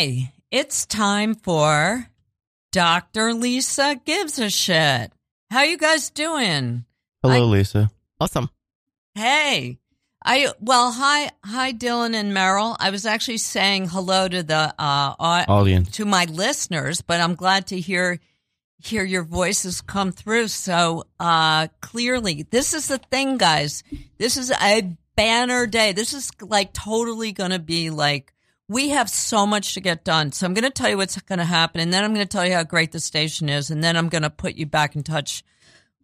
Hey, it's time for Dr. Lisa Gives a Shit. How you guys doing? Hello, Lisa. Awesome. Hey. I well, hi hi Dylan and Meryl. I was actually saying hello to the uh au- Audience. to my listeners, but I'm glad to hear hear your voices come through so uh clearly. This is the thing, guys. This is a banner day. This is like totally going to be like we have so much to get done. So I'm going to tell you what's going to happen and then I'm going to tell you how great the station is and then I'm going to put you back in touch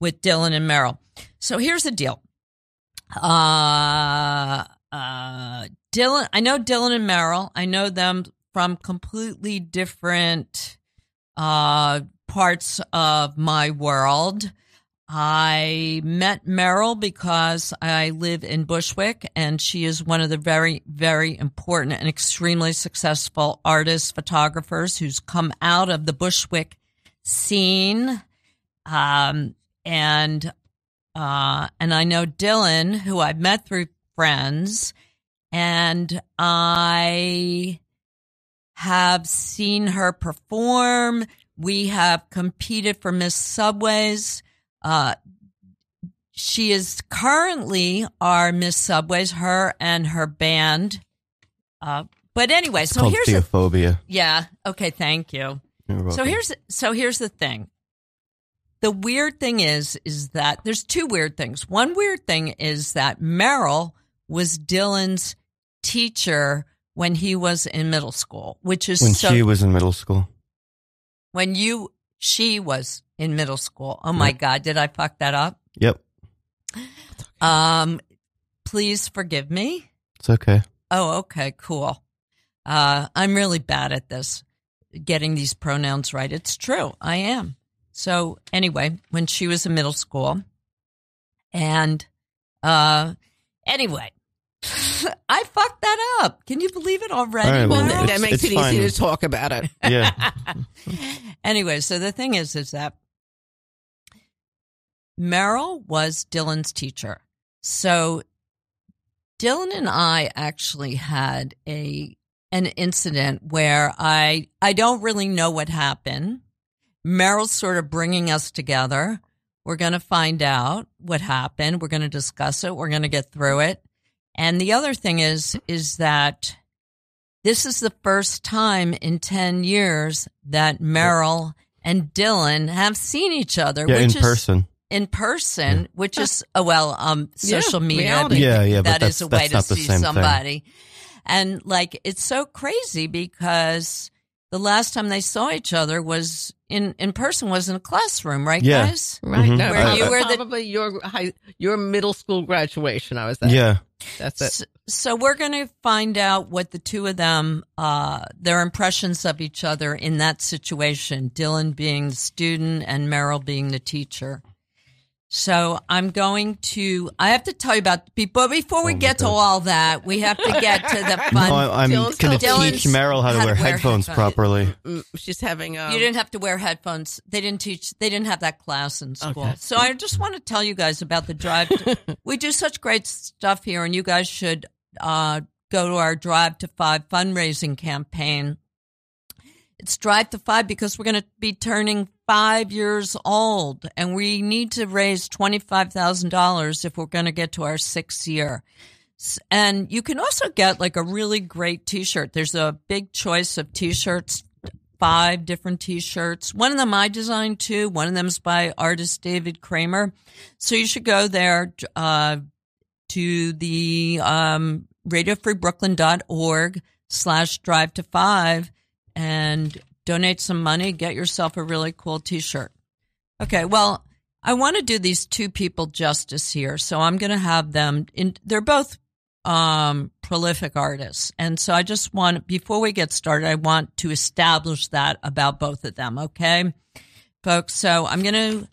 with Dylan and Meryl. So here's the deal. Uh, uh, Dylan, I know Dylan and Meryl. I know them from completely different uh, parts of my world. I met Meryl because I live in Bushwick and she is one of the very, very important and extremely successful artists, photographers who's come out of the Bushwick scene. Um, and uh, and I know Dylan, who I've met through friends, and I have seen her perform. We have competed for Miss Subways. Uh, she is currently our Miss Subways, her and her band. Uh, but anyway, It's so here's the, Theophobia. yeah. Okay, thank you. So here's so here's the thing. The weird thing is is that there's two weird things. One weird thing is that Meryl was Dylan's teacher when he was in middle school, which is when so she was in middle school. when you she was in middle school. Oh my Yep. god, did I fuck that up? Yep, Um please forgive me. it's okay. Oh, okay, cool. Uh, I'm really bad at this, getting these pronouns right. It's true, I am. So anyway, when she was in middle school, and uh, anyway, I fucked that up. Can you believe it already? All right, well, Well, that, makes it fine. easy to talk about it. Yeah, anyway, so the thing is, is that Meryl was Dylan's teacher. So Dylan and I actually had a an incident where I I don't really know what happened. Meryl's sort of bringing us together. We're going to find out what happened. We're going to discuss it. We're going to get through it. And the other thing is is that this is the first time in 10 years that Meryl and Dylan have seen each other, yeah, in which is person. In person, which is oh well, um, Yeah, social media. reality. Yeah, yeah, but that's- is a way to not the see same thing. somebody, and like it's so crazy because the last time they saw each other was in in person, was in a classroom, right, Yeah. guys? Right. Mhm. No, Where probably, you were the- probably your high, your middle school graduation. I was at. Yeah, That's it. So, so we're going to find out what the two of them, uh, their impressions of each other in that situation. Dylan being the student and Meryl being the teacher. So I'm going to. I have to tell you about. But before we Oh my get to all that, we have to get to the no, fun. I, I'm Dylan's going to teach Meryl how to wear headphones headphones. properly. Mm, She's having. Um, you didn't have to wear headphones. They didn't teach. They didn't have that class in school. Okay. So I just want to tell you guys about the drive. To, we do such great stuff here, and you guys should uh, go to our Drive to Five fundraising campaign. It's Drive to Five because we're going to be turning five years old, and we need to raise twenty five thousand dollars if we're going to get to our sixth year. And you can also get like a really great T-shirt. There's a big choice of T-shirts, five different T-shirts. One of them I designed too. One of them is by artist David Kramer. So you should go there uh, to the um, radiofreebrooklyn.org slash drive to five and donate some money. Get yourself a really cool T-shirt. Okay, well, I want to do these two people justice here, so I'm going to have them. In, they're both um, prolific artists, and so I just want before we get started, I want to establish that about both of them. Okay, folks. So I'm going to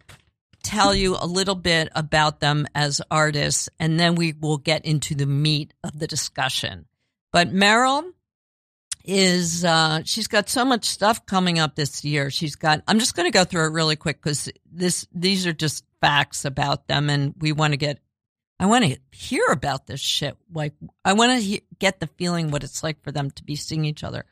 tell you a little bit about them as artists, and then we will get into the meat of the discussion. But Meryl is uh, she's got so much stuff coming up this year. She's got. I'm just going to go through it really quick because this these are just facts about them, and we want to get. I want to hear about this shit. Like I want to he- get the feeling what it's like for them to be seeing each other.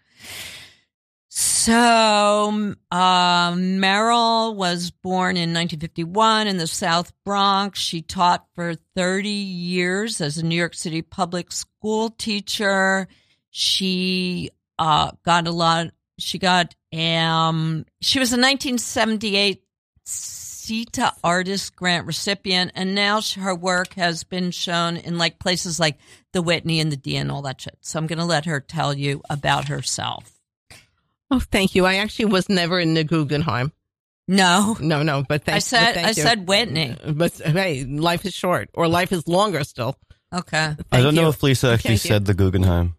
So, um, Meryl was born in 1951 in the South Bronx. She taught for 30 years as a New York City public school teacher. She uh, got a lot. She got um. She was a 1978 CETA Artist Grant recipient, and now her work has been shown in like places like the Whitney and the D and all that shit. So I'm going to let her tell you about herself. Oh, thank you. I actually was never in the Guggenheim. No, no, no. But thank, I said but I you. said Whitney. But hey, life is short, or life is longer still. Okay. Thank I don't you. know if Lisa actually Thank you. said the Guggenheim.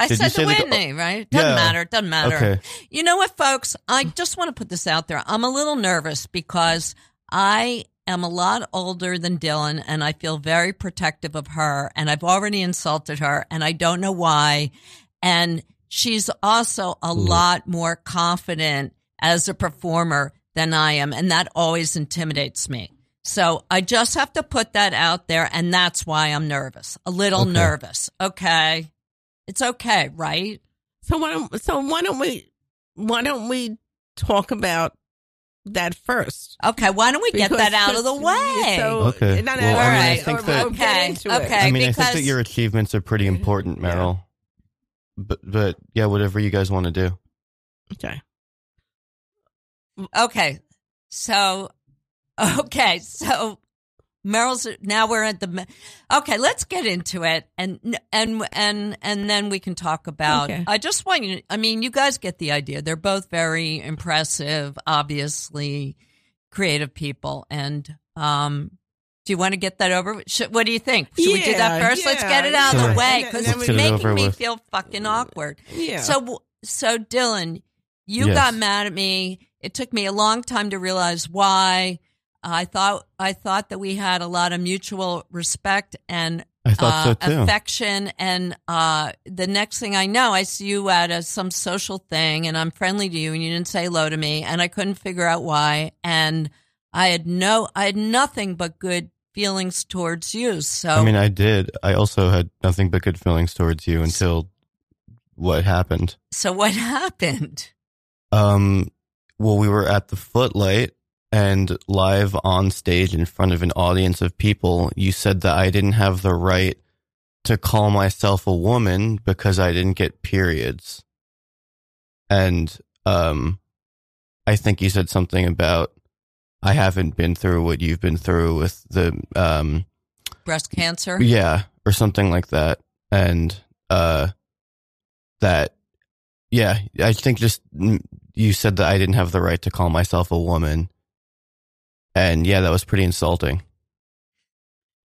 I Did said the the- Whitney, right? Doesn't Yeah. matter. Doesn't matter. Okay. You know what, folks? I just want to put this out there. I'm a little nervous because I am a lot older than Dylan and I feel very protective of her and I've already insulted her and I don't know why. And she's also a hmm. lot more confident as a performer than I am. And that always intimidates me. So I just have to put that out there. And that's why I'm nervous, a little Okay. nervous. Okay. It's okay, right? So why don't so why don't we why don't we talk about that first? Okay, why don't we get that out of the way? So, Okay. no, no, Well, all I mean, I think or- that- Okay, okay. I mean, I think that your achievements are pretty important, Yeah. Meryl. But but yeah, whatever you guys want to do. Okay. Okay, so okay, so Meryl's now we're at the okay. Let's get into it, and and and and then we can talk about. Okay. I just want you. I mean, you guys get the idea. They're both very impressive, obviously creative people, and um. Do you want to get that over? Should, what do you think? Should we do that Yeah, first? Let's get it out of yeah. the way because it's we- it making me with. feel fucking awkward. Yeah. So, so Dylan, you Yes. got mad at me. It took me a long time to realize why. I thought I thought that we had a lot of mutual respect and uh, so affection. And uh, the next thing I know, I see you at a, some social thing, and I'm friendly to you, and you didn't say hello to me, and I couldn't figure out why. And I had no, I had nothing but good feelings towards you. So I mean, I did. I also had nothing but good feelings towards you until what happened. so what happened? Um, well, we were at the Footlight and live on stage in front of an audience of people. You said that I didn't have the right to call myself a woman because I didn't get periods. And, um, I think you said something about I haven't been through what you've been through with the, um, Breast cancer. yeah, or something like that. And uh that yeah, I think just mm, you said that I didn't have the right to call myself a woman. And yeah, that was pretty insulting.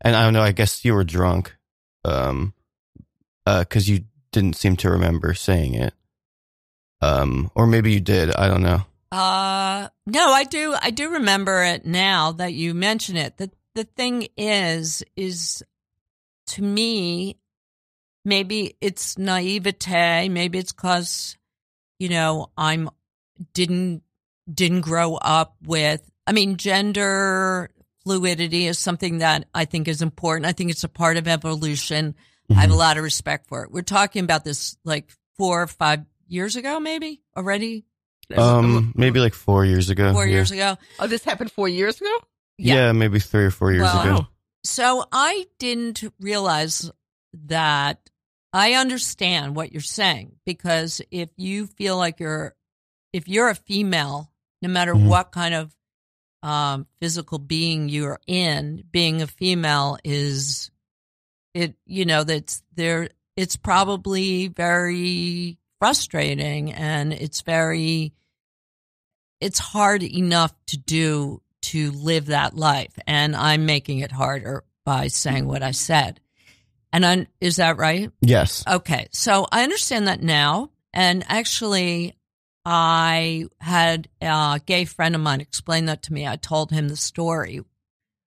And I don't know, I guess you were drunk. Um uh cuz you didn't seem to remember saying it. Um or maybe you did, I don't know. Uh, no, I do. I do remember it now that you mention it. The the thing is, is to me, maybe it's naivete. Maybe it's because you know I'm didn't didn't grow up with. I mean, gender fluidity is something that I think is important. I think it's a part of evolution. I have a lot of respect for it. We're talking about this like four or five years ago, maybe already Um maybe like 4 years ago. four yeah. years ago. oh, this happened four years ago. Yeah. maybe 3 or 4 years Well, ago. Wow. So I didn't realize that I understand what you're saying because if you feel like you're, if you're a female, no matter Mhm. what kind of um, physical being you're in, being a female is it, you know, that's there, it's probably very frustrating and it's very, it's hard enough to do to live that life. And I'm making it harder by saying what I said. And I, is that right? Yes. Okay. So I understand that now. And actually, I had uh, a gay friend of mine explain that to me. I told him the story uh,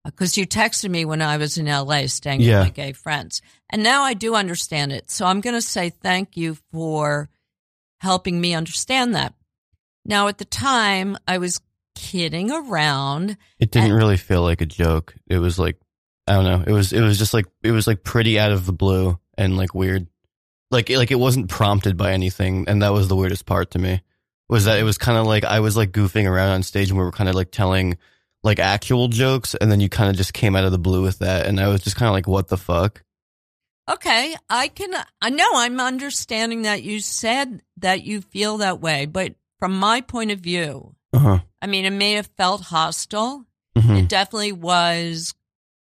because you texted me when I was in LA staying Yeah. with my gay friends. And now I do understand it. So I'm going to say thank you for helping me understand that. Now, at the time, I was kidding around. It didn't And- really feel like a joke. It was like I don't know. It was it was just like it was like pretty out of the blue and like weird. like like it wasn't prompted by anything, and that was the weirdest part to me. Was that it was kind of like I was like goofing around on stage, and we were kind of like telling like actual jokes, and then you kind of just came out of the blue with that, and I was just kind of like, what the fuck? Okay, I can. I know I'm understanding that you said that you feel that way, but from my point of view, Uh huh. I mean, it may have felt hostile. hmm It definitely was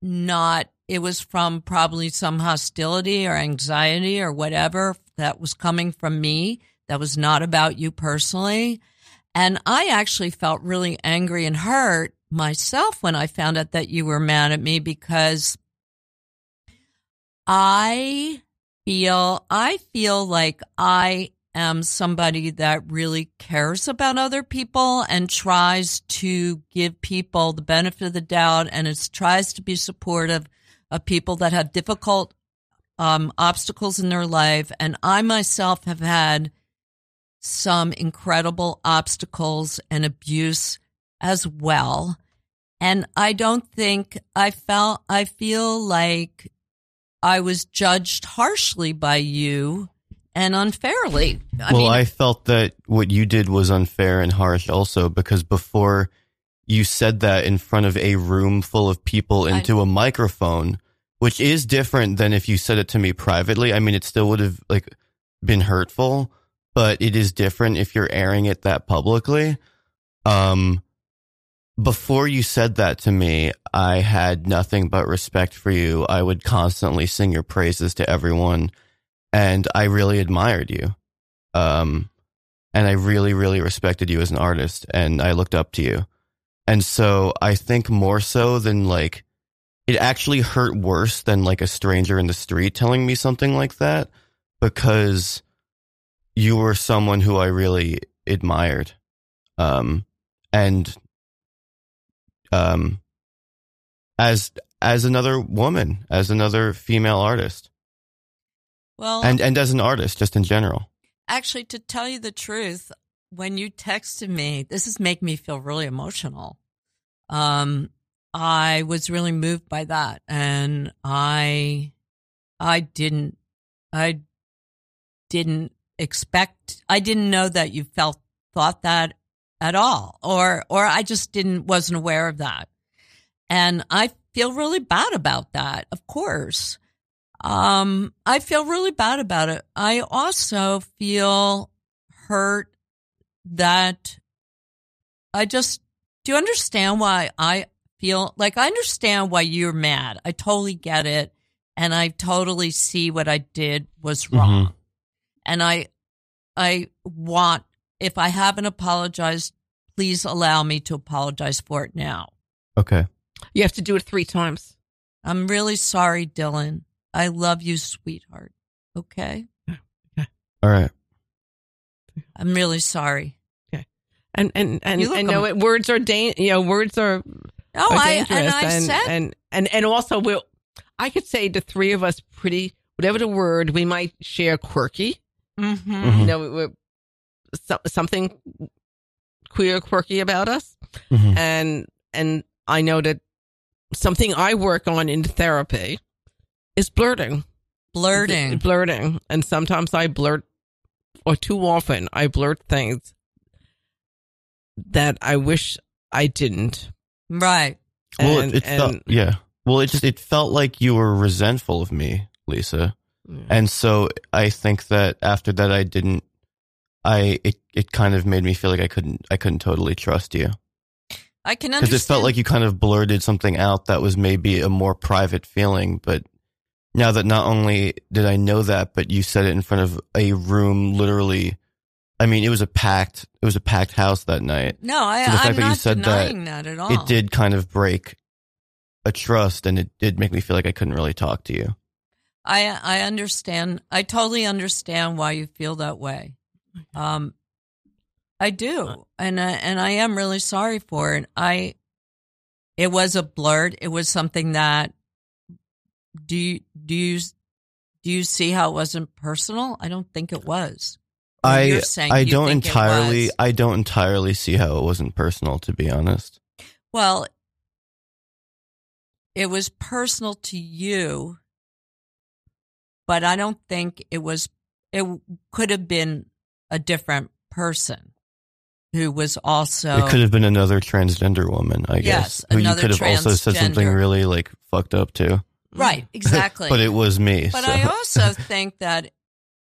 not. It was from probably some hostility or anxiety or whatever that was coming from me. That was not about you personally. And I actually felt really angry and hurt myself when I found out that you were mad at me because I feel I feel like I am somebody that really cares about other people and tries to give people the benefit of the doubt and it tries to be supportive of people that have difficult um, obstacles in their life. And I myself have had some incredible obstacles and abuse as well. And I don't think I felt, I feel like I was judged harshly by you and unfairly. I well, mean, I felt that what you did was unfair and harsh also because before you said that in front of a room full of people into a microphone, which is different than if you said it to me privately. I mean, it still would have like been hurtful, but it is different if you're airing it that publicly. Um, before you said that to me, I had nothing but respect for you. I would constantly sing your praises to everyone and I really admired you. Um, and I really, really respected you as an artist and I looked up to you. And so I think more so than like, it actually hurt worse than like a stranger in the street telling me something like that because you were someone who I really admired. Um, and, um, as, as another woman, as another female artist well, and and as an artist just in general Actually, to tell you the truth, when you texted me, this is making me feel really emotional. Um, I was really moved by that, and I, I didn't, I didn't expect, I didn't know that you felt thought that at all, or or I just didn't wasn't aware of that, and I feel really bad about that. Of course, um, I feel really bad about it. I also feel hurt that I just, do you understand why I feel like I understand why you're mad? I totally get it. And I totally see what I did was wrong. And I, I want, if I haven't apologized, please allow me to apologize for it now. okay You have to do it three times. I'm really sorry, Dylan. I love you, sweetheart. Okay? all right I'm really sorry. And and and You look I know it, words are dan- you know words are, No, are I and I and, said and and and also we will I could say the three of us pretty whatever the word we might share quirky Mhm. Mhm. you know we're, so, something queer quirky about us Mhm. and and I know that something I work on in therapy is blurting blurting. blurting and sometimes I blurt or too often I blurt things that I wish I didn't Right. well And- it, it felt yeah well it just it felt like you were resentful of me lisa and so i think that after that i didn't i it, it kind of made me feel like i couldn't i couldn't totally trust you I can because it felt like you kind of blurted something out that was maybe a more private feeling but now that not only did i know that but you said it in front of a room literally i mean it was a packed it was a packed house that night No, I, So the fact I'm that you not said that, that, at all. it did kind of break a trust and it did make me feel like I couldn't really talk to you. I I understand. I totally understand why you feel that way. Um, I do, and I, and I am really sorry for it. I, it was a blurt. It was something that. Do you do you do you see how it wasn't personal? I don't think it was. I I don't entirely. I don't entirely see how it wasn't personal to be honest. Well, it was personal to you, but I don't think it was it could have been a different person who was also it could have been another transgender woman, I Yes, guess. Who you could have also said something really like fucked up to. right exactly. but it was me. But so. I also think that,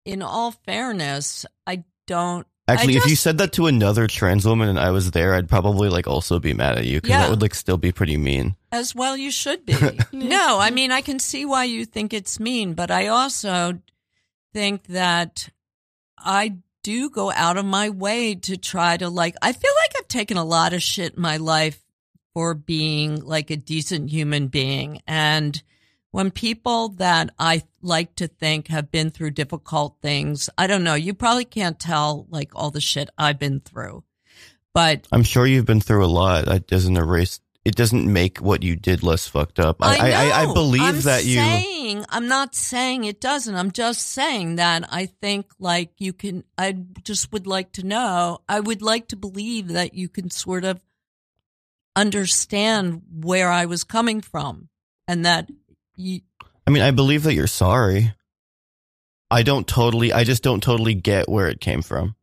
in all fairness, I don't. Actually, I if you said that to another trans woman and I was there, I'd probably like also be mad at you because Yeah. that would like still be pretty mean. As well, you should be. no, I mean, I can see why you think it's mean, but I also think that I do go out of my way to try to like, I feel like I've taken a lot of shit in my life for being like a decent human being. And when people that I like to think have been through difficult things, I don't know, you probably can't tell like all the shit I've been through. But I'm sure you've been through a lot. That doesn't erase. It doesn't make what you did less fucked up. I I, I, I believe I'm that you. Saying, I'm not saying it doesn't. I'm just saying that I think like you can. I just would like to know. I would like to believe that you can sort of understand where I was coming from, and that. I mean, I believe that you're sorry. I don't totally. I just don't totally get where it came from.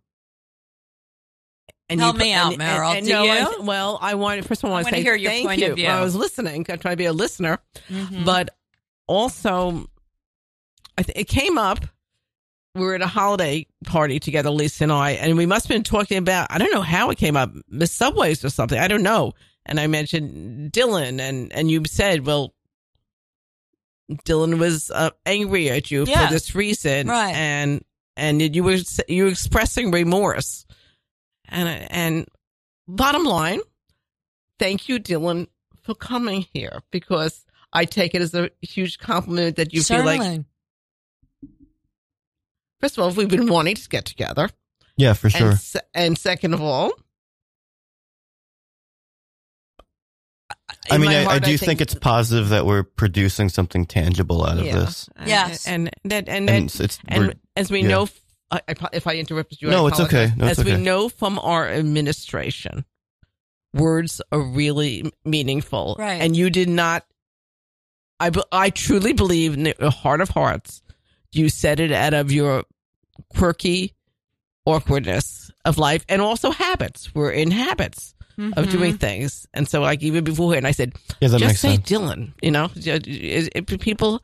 And Help put- me out, and- Meryl. and- Do no, you? I- well, I want first of all, I I want wanna say hear your thank point you. of view. I was listening. I try to be a listener, Mhm. but also, I th- it came up. We were at a holiday party together, Lisa and I, and we must have been talking about. I don't know how it came up, Miss Subways or something. I don't know. And I mentioned Dylan, and and you said, well, Dylan was uh, angry at you Yeah. for this reason, Right. And and you were you were expressing remorse, and and bottom line, thank you, Dylan, for coming here because I take it as a huge compliment that you feel like. Certainly. First of all, we've been wanting to get together, Yeah, for sure. and, and second of all, I mean, my I, I heart, do think, it's positive that we're producing something tangible out of Yeah. this. And- Yes. and that and, And that, it's, it's and as we yeah. know, f- I, I, if I interrupted you, I No, it's okay. No, it's as we know from our administration, words are really meaningful, Right. And you did not. I I truly believe in the heart of hearts, you said it out of your quirky awkwardness of life and also habits. We're in habits of Mhm. doing things, and so like even before, and I said, yeah, that just say sense. Dylan. You know, It- it- people.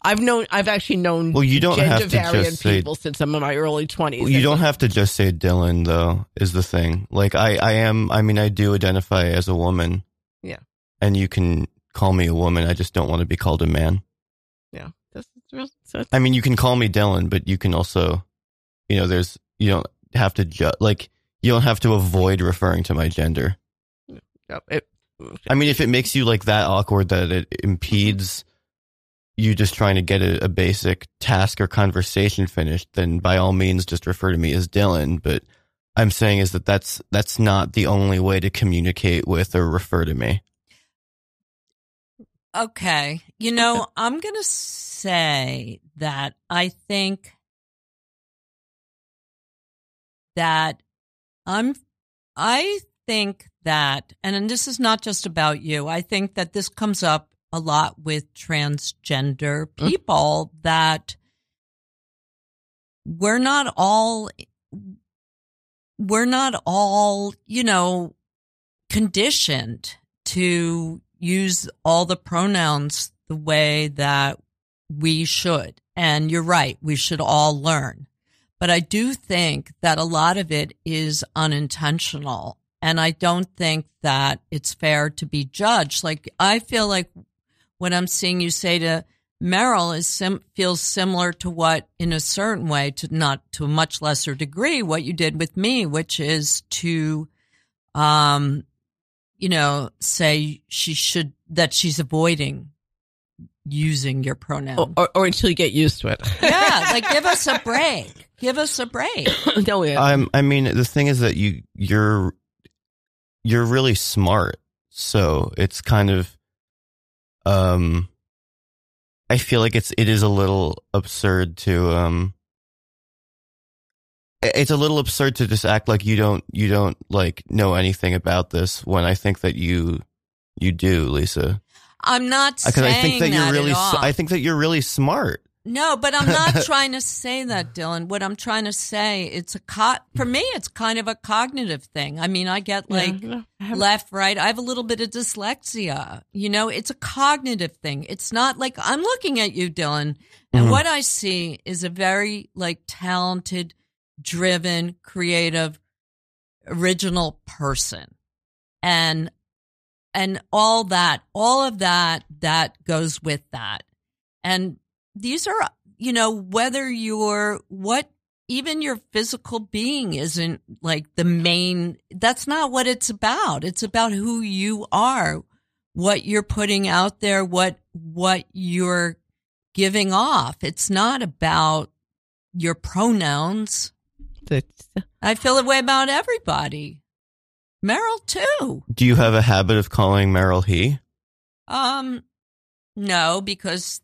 I've known. I've actually known. Well, you don't have to just say- people since I'm in my early twenties. Well, you don't have to just say Dylan though. Is the thing like I I am? I mean, I do identify as a woman. Yeah. and you can call me a woman. I just don't want to be called a man. Yeah, that's, that's real. So, I mean, you can call me Dylan, but you can also, you know, there's you don't have to ju- like you don't have to avoid referring to my gender. yeah, it, I mean, if it makes you like that awkward that it impedes you just trying to get a, a basic task or conversation finished, then by all means, just refer to me as Dylan. But I'm saying is that that's that's not the only way to communicate with or refer to me. Okay. You know, I'm going to say that I think that I'm, I think that, and and this is not just about you, I think that this comes up a lot with transgender mm-hmm. people that we're not all, we're not all, you know, conditioned to use all the pronouns the way that we should. And you're right, we should all learn. But I do think that a lot of it is unintentional. And I don't think that it's fair to be judged. Like, I feel like what I'm seeing you say to Meryl is sim- feels similar to what, in a certain way, to not to a much lesser degree, what you did with me, which is to, um, you know, say she should that she's avoiding using your pronoun. or, or, or until you get used to it. yeah, like give us a break. Give us a break. no, yeah. I'm. I mean, the thing is that you you're you're really smart, so it's kind of um. I feel like it's it is a little absurd to um. It's a little absurd to just act like you don't you don't like know anything about this when I think that you you do, Lisa. I'm not Because saying I think that you're at really all. s- I think that you're really smart. No, but I'm not trying to say that, Dylan. What I'm trying to say, it's a co- for me, it's kind of a cognitive thing. I mean, I get like Yeah, I left, right. I have a little bit of dyslexia. You know, it's a cognitive thing. It's not like I'm looking at you, Dylan, and Mhm. what I see is a very like talented, driven, creative, original person. And and all that, all of that that goes with that. And these are, you know, whether you're what even your physical being isn't like the main that's not what it's about. It's about who you are, what you're putting out there, what what you're giving off. It's not about your pronouns. I feel the way about everybody. Meryl too. Do you have a habit of calling Meryl he? Um, no, because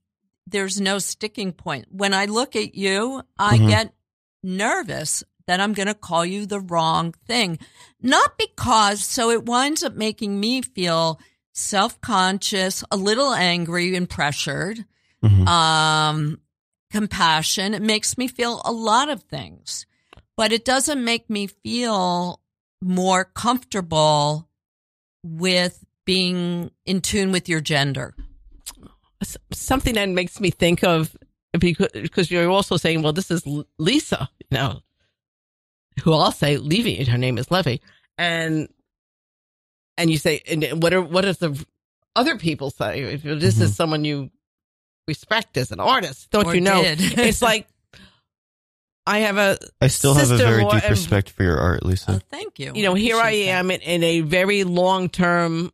there's no sticking point. When I look at you, I Mhm. get nervous that I'm going to call you the wrong thing. Not because, so it winds up making me feel self conscious, a little angry and pressured, Mhm. um, compassion. It makes me feel a lot of things, but it doesn't make me feel more comfortable with being in tune with your gender. s- something that makes me think of because, because you're also saying, well, this is L- Lisa, you know, who I'll say Levy, her name is Levy, and and you say, and what are what does the other people say? If this is mm-hmm. someone you respect as an artist, don't Or you know? did. it's like I have a I still have a very deep and- respect for your art, Oh, Lisa. thank you. you know, here I appreciate that. am in, in a very long term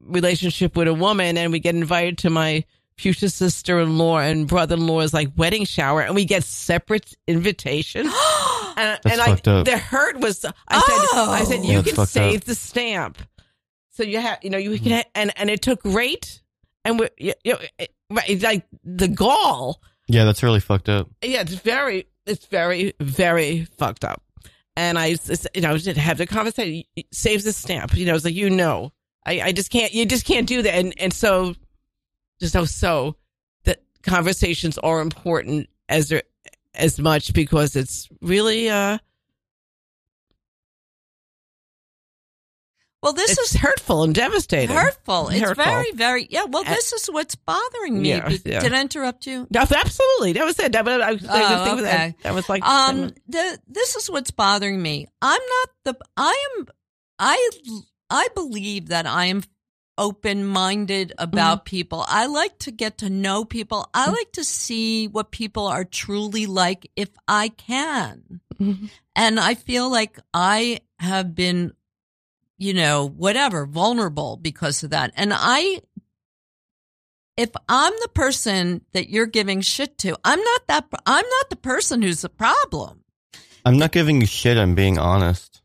relationship with a woman, and we get invited to my future sister in law and brother in law's like wedding shower, and we get separate invitations. and That's and I, fucked up. the hurt was, I said, Oh. I said, oh. you that's can save up. the stamp. So you have, you know, you can, mm. and and it took great, and we, you know, it- right, like the gall. Yeah, that's really fucked up. Yeah, it's very, it's very, very fucked up. And I, you know, did have the conversation. Saves the stamp. You know, it's like you know, I, I just can't. You just can't do that. And and so, just know so that conversations are important as they're as much because it's really uh Well, this it's is hurtful and devastating. hurtful. It's Hurtful. very, very, yeah. Well, this is what's bothering me. Yeah, yeah. Did I interrupt you? No, absolutely. That was it. That, was- I was Oh, of that. That was like Um, the this is what's bothering me. I'm not the. I am. I I believe that I am open minded about Mm-hmm. people. I like to get to know people. I like to see what people are truly like if I can. Mhm. And I feel like I have been, you know, whatever, vulnerable because of that. And I, if I'm the person that you're giving shit to, I'm not that, I'm not the person who's the problem. I'm not giving you shit. I'm being honest.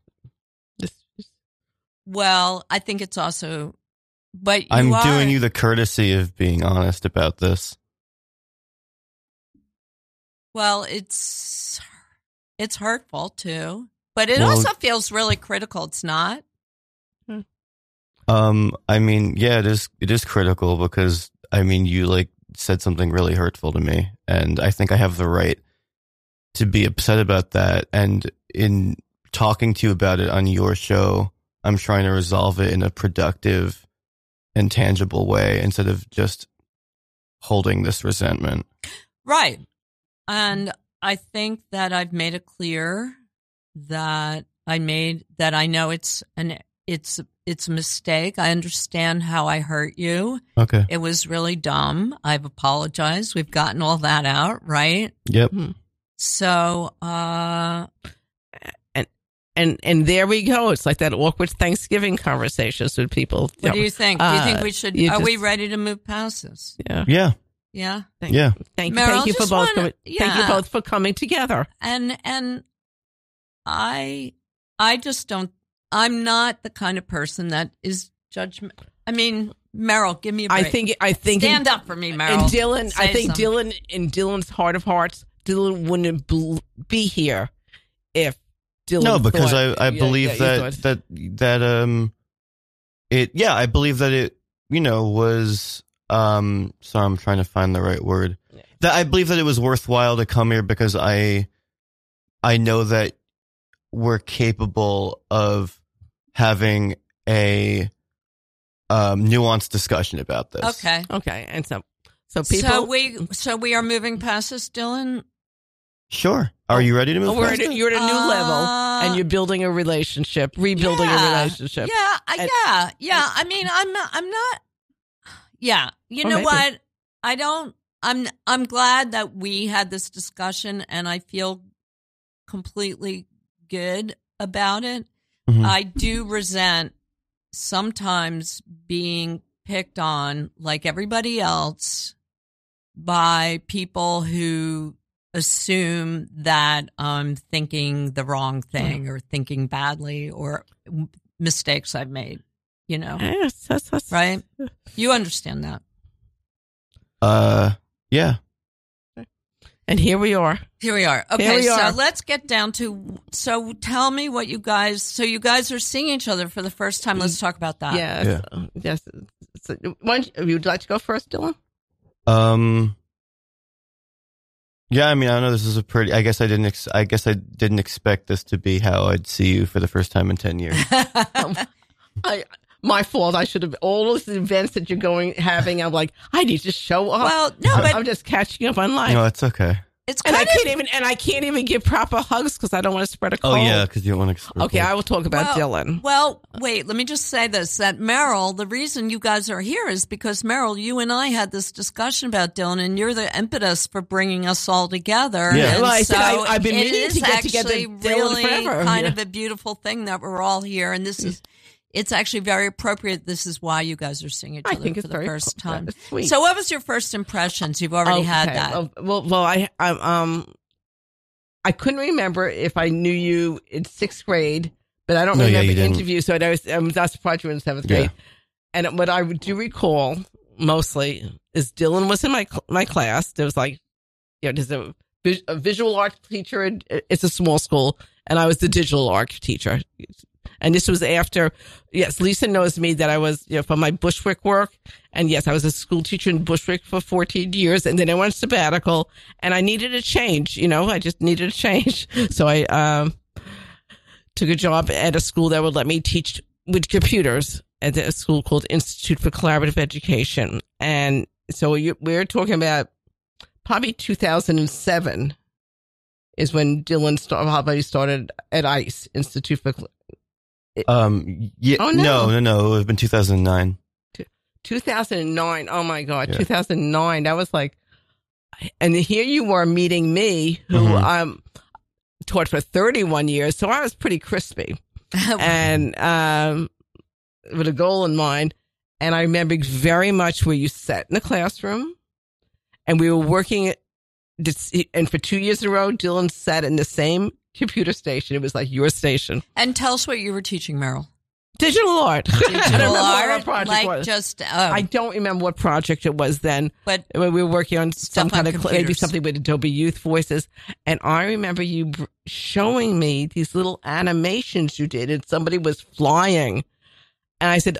Well, I think it's also, but you I'm are, doing you the courtesy of being honest about this. well, it's, it's hurtful too, but it Well- also feels really critical. It's not. Um, I mean, yeah, it is. It is critical because I mean, you like said something really hurtful to me, and I think I have the right to be upset about that. And in talking to you about it on your show, I'm trying to resolve it in a productive and tangible way instead of just holding this resentment. Right. And I think that I've made it clear that I made that I know it's an it's it's a mistake. I understand how I hurt you. Okay. It was really dumb. I've apologized. We've gotten all that out, right? Yep. So, uh and and and there we go. It's like that awkward Thanksgiving conversations with people. what do you think? Do you think Uh, we should you are we ready to move past this? Yeah. Yeah. Yeah. Thank, Yeah. Thank you. Meryl, thank you for both. wanna- coming, Thank you both for coming together. and and i i just don't i'm not the kind of person that is judgment i mean meryl give me a break. I think. I think. stand up for me meryl And Dylan, I think something. Dylan, in Dylan's heart of hearts, Dylan wouldn't be here if Dylan. No, because thought- I, I believe yeah, you that that that um it yeah, I believe that it you know was um sorry I'm trying to find the right word. that I believe that it was worthwhile to come here because I I know that we're capable of having a um, nuanced discussion about this. Okay. Okay, and so so people. So we so we are moving past this, Dylan. Sure. Are you ready to move? Oh, we're at a, you're at a new Uh, level, and you're building a relationship, rebuilding a relationship. Yeah, And- yeah, yeah. I mean, I'm not, I'm not. Yeah, you know maybe. what? I don't. I'm I'm glad that we had this discussion, and I feel completely good about it. Mhm. I do resent sometimes being picked on, like everybody else, by people who assume that I'm thinking the wrong thing or thinking badly or mistakes I've made. You know, Yes, that's, that's, right? You understand that. Uh, yeah. And here we are. Here we are. Okay, we so let's get down to. So tell me what you guys. So you guys are seeing each other for the first time. Let's talk about that. yes, Yeah. yes. So, why don't you, would you like to go first, Dylan? Um. Yeah, I mean, I don't know. This is a pretty. I guess I didn't. Ex- I guess I didn't expect this to be how I'd see you for the first time in ten years. I my fault. I should have all those events that you're going having. I'm like, I need to show up. well, no, I'm, but I'm just catching up on life. no, it's okay. it's and I can't even and I can't even give proper hugs because I don't want to spread a cold. Oh cold. yeah, because you don't want to. Okay, I will talk about Well, Dylan. Well, wait, let me just say this that Meryl, the reason you guys are here is because Meryl, you and I had this discussion about Dylan, and you're the impetus for bringing us all together. Yeah. And Well, I so I- I've been it meaning is to get together, actually Dylan, really forever. kind Yeah. of a beautiful thing that we're all here, and this is. It's actually very appropriate. This is why you guys are seeing each I other think for it's the very first pro- time. sweet. So, what was your first impressions? You've already had that. Well, well, well, I, I um, I couldn't remember if I knew you in sixth grade, but I don't No, yeah, remember you the didn't. interview. So I was, I was not surprised you were in seventh Yeah. grade. And what I do recall mostly is Dylan was in my my class. There was like, you know, there's a, a visual art teacher. and It's a small school, and I was the digital art teacher. And this was after, yes, Lisa knows me that I was, you know, from my Bushwick work. And yes, I was a school teacher in Bushwick for 14 years. And then I went sabbatical and I needed a change. You know, I just needed a change. So I, um, took a job at a school that would let me teach with computers at a school called Institute for Collaborative Education. And so we're talking about probably 2007 is when Dylan started, started at ICE, Institute for Um. Yeah. Oh, no. no. no, no. It would have been two thousand nine. 2009. Oh my God, Yeah. 2009. That was like, and here you were meeting me, who Mhm. um taught for 31 years, so I was pretty crispy and um with a goal in mind. And I remember very much where you sat in the classroom, and we were working. at- And for two years in a row, Dylan sat in the same computer station. It was like your station. and tell us what you were teaching, Meryl. Digital art. I don't Digital remember what art, project like was. just. Oh, I don't remember what project it was then. but when we were working on some Stuff on kind of cl- maybe something with Adobe Youth Voices, and I remember you br- showing me these little animations you did, and somebody was flying, and I said,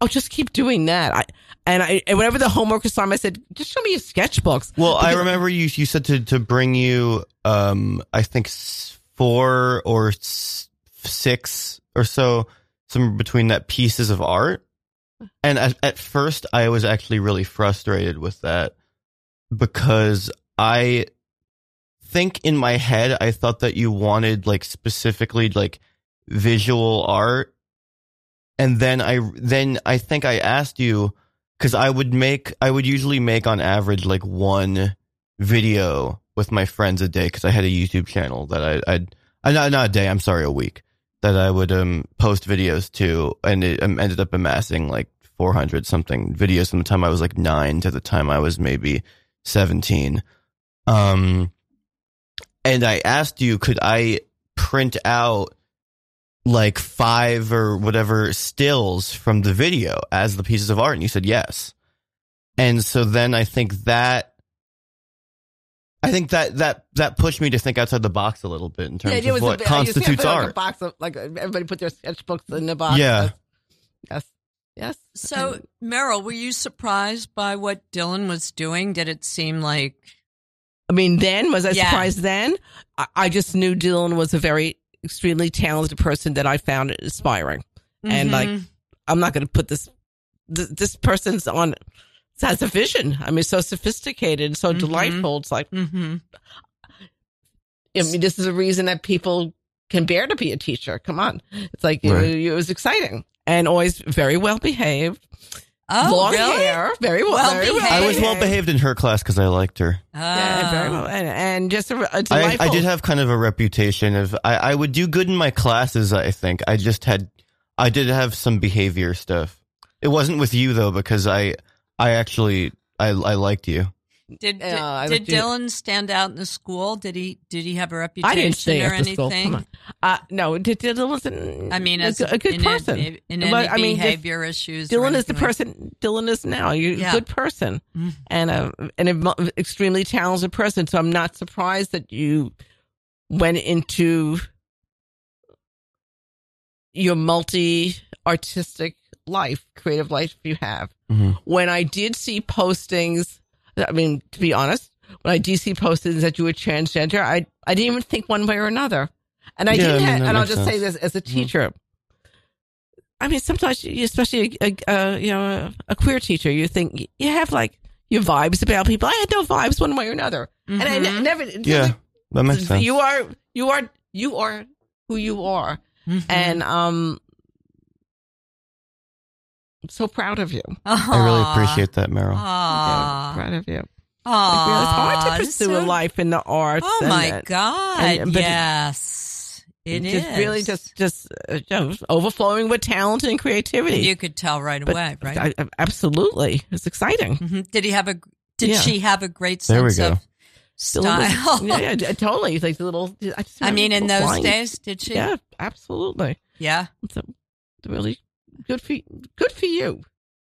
"Oh, just keep doing that." I and I and whenever the homework assignment, I said, "Just show me your sketchbooks." Well, I remember you. You said to to bring you. Um. I think s- four or six or so, somewhere between that pieces of art. And at, at first, I was actually really frustrated with that because I think in my head I thought that you wanted like specifically like visual art, and then I then I think I asked you because I would make I would usually make on average like one video with my friends a day because I had a YouTube channel that I I'd uh, not not a day I'm sorry a week that I would um post videos to and it um, ended up amassing like 400 something videos from the time I was like nine to the time I was maybe 17 um and I asked you could I print out like five or whatever stills from the video as the pieces of art? And you said yes. And so then i think that i think that that that pushed me to think outside the box a little bit in terms it was of what bit- constitutes put, like, art A box of like everybody put their sketchbooks in the box. Yeah. Yes. Yes. So, Meryl, were you surprised by what Dylan was doing? Did it seem like I mean, then was I Yeah. surprised? Then I, I just knew Dylan was a very extremely talented person that I found inspiring. And like, Mhm. I'm not going to put this. Th- this person's on has a vision. I mean, so sophisticated, so Mhm. delightful. It's like, Mhm. I mean, this is a reason that people can bear to be a teacher. Come on, it's like it, Right. it was exciting and always very well behaved. Oh, long really? hair, very well, Well very well. behaved. I was well behaved in her class because I liked her. Yeah, very Oh. well, and, and just a, a I, delightful. I did have kind of a reputation of I, I would do good in my classes. I think I just had I did have some behavior stuff. It wasn't with you though because I I actually I I liked you. Did did, Yeah, did would do- Dylan stand out in the school? Did he did he have a reputation I didn't stay or after school. anything? Come on. Uh, no, D- Dylan wasn't. I mean, a, as good- a good in person. any, in any But, I mean, behavior issues. Dylan is the anything like- person. Dylan is now. You're Yeah. a good person Mhm. and a an extremely talented person. So I'm not surprised that you went into your multi artistic life, creative life you have. Mhm. When I did see postings, I mean, to be honest, when I did see postings that you were transgender, I I didn't even think one way or another. And I Yeah, didn't. I mean, have, and I'll makes just say this as a teacher. I mean, sometimes, especially a, a, a you know a, a queer teacher, you think you have like your vibes about people. I had no vibes one way or another, and I ne- Mhm. never. Yeah, that makes sense. You are you are you are who you are, Mhm. and um, I'm so proud of you. I really appreciate that, Meryl. Aww. proud of you. Aww. Like, it's hard to That's pursue a life in the arts. Oh my and- God! and- but it- yes, it is. just really just just uh, you know, overflowing with talent and creativity. you could tell right But away, right? I- I- absolutely, it's exciting. Mhm. Did he have a? Did Yeah. she have a great There we sense go. of style? yeah, yeah, totally. Like the little. I, just I mean, in those flying. days, did she? yeah, absolutely. Yeah. It's a, really good for good for you.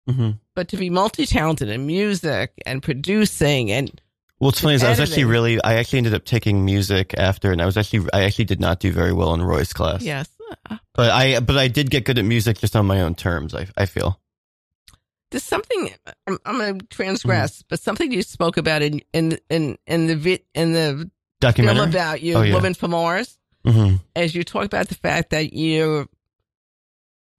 hmm But to be multi talented in music and producing and Well, it's funny is I was actually really I actually ended up taking music after, and I was actually I actually did not do very well in Roy's class. yes, But I but I did get good at music just on my own terms. I I feel. there's something I'm, I'm going to transgress, but something you spoke about in in in in the vi- in the film Documentary. about you, Oh, yeah. Woman from Mars. hmm as you talk about the fact that your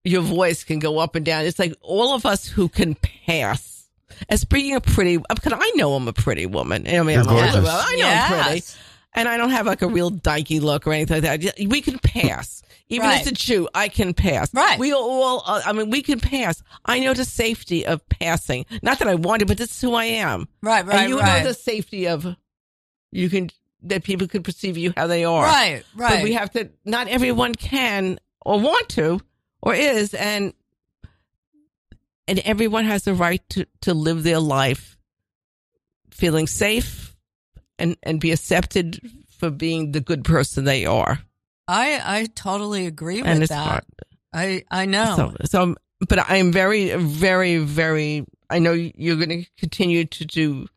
your voice can go up and down. It's like all of us who can pass as being a pretty. Because I know I'm a pretty woman. I mean, I'm older, gorgeous. well, I know I'm pretty, Yes. and I don't have like a real dykey look or anything like that. We can pass. Even Right. as a Jew, I can pass. Right. We all, uh, I mean, we can pass. I know the safety of passing. Not that I want to, but this is who I am. Right. Right. and you right. know the safety of you can, that people can perceive you how they are. right. Right. But we have to, not everyone can or want to or is. And, and everyone has the right to, to live their life feeling safe and, and be accepted for being the good person they are. I I totally agree and with that. hard. I I know. So, so, but I am very, very, very, I know you're going to continue to do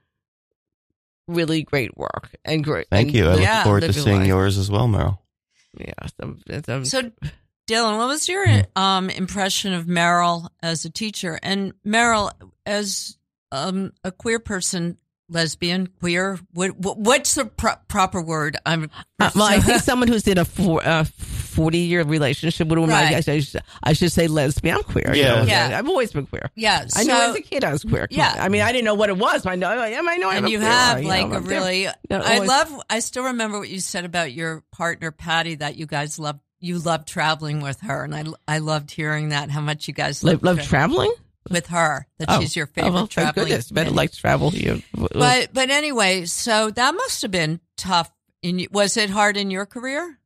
really great work and great. Thank and you. I live- Yeah. look forward to seeing life. yours as well, Meryl. Yeah. So, so, So, Dylan, what was your um, impression of Meryl as a teacher? And Meryl, as um, a queer person, lesbian, queer, what, what, what's the pro- proper word? I'm Uh, well, I think someone who's in a four, uh, 40 year relationship with a woman, I, Right. I, should, I should say lesbian. I'm queer. you Yeah. know, Yeah. I've always been queer. yeah. I know as a kid I was queer. Come Yeah. on. I mean, I didn't know what it was. but I know, I am. I know I'm and a you queer, have you like know, a I'm really, No, I love, I still remember what you said about your partner, Patty, that you guys love, you loved traveling with her. And I, I loved hearing that, how much you guys Love, love tra- traveling? with her, that Oh. she's your Oh, favorite well, thank traveling. goodness. Better like travel here. But but anyway, so that must have been tough. In was it hard in your career?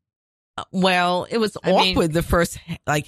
Uh, well, it was I mean- awkward the first, like,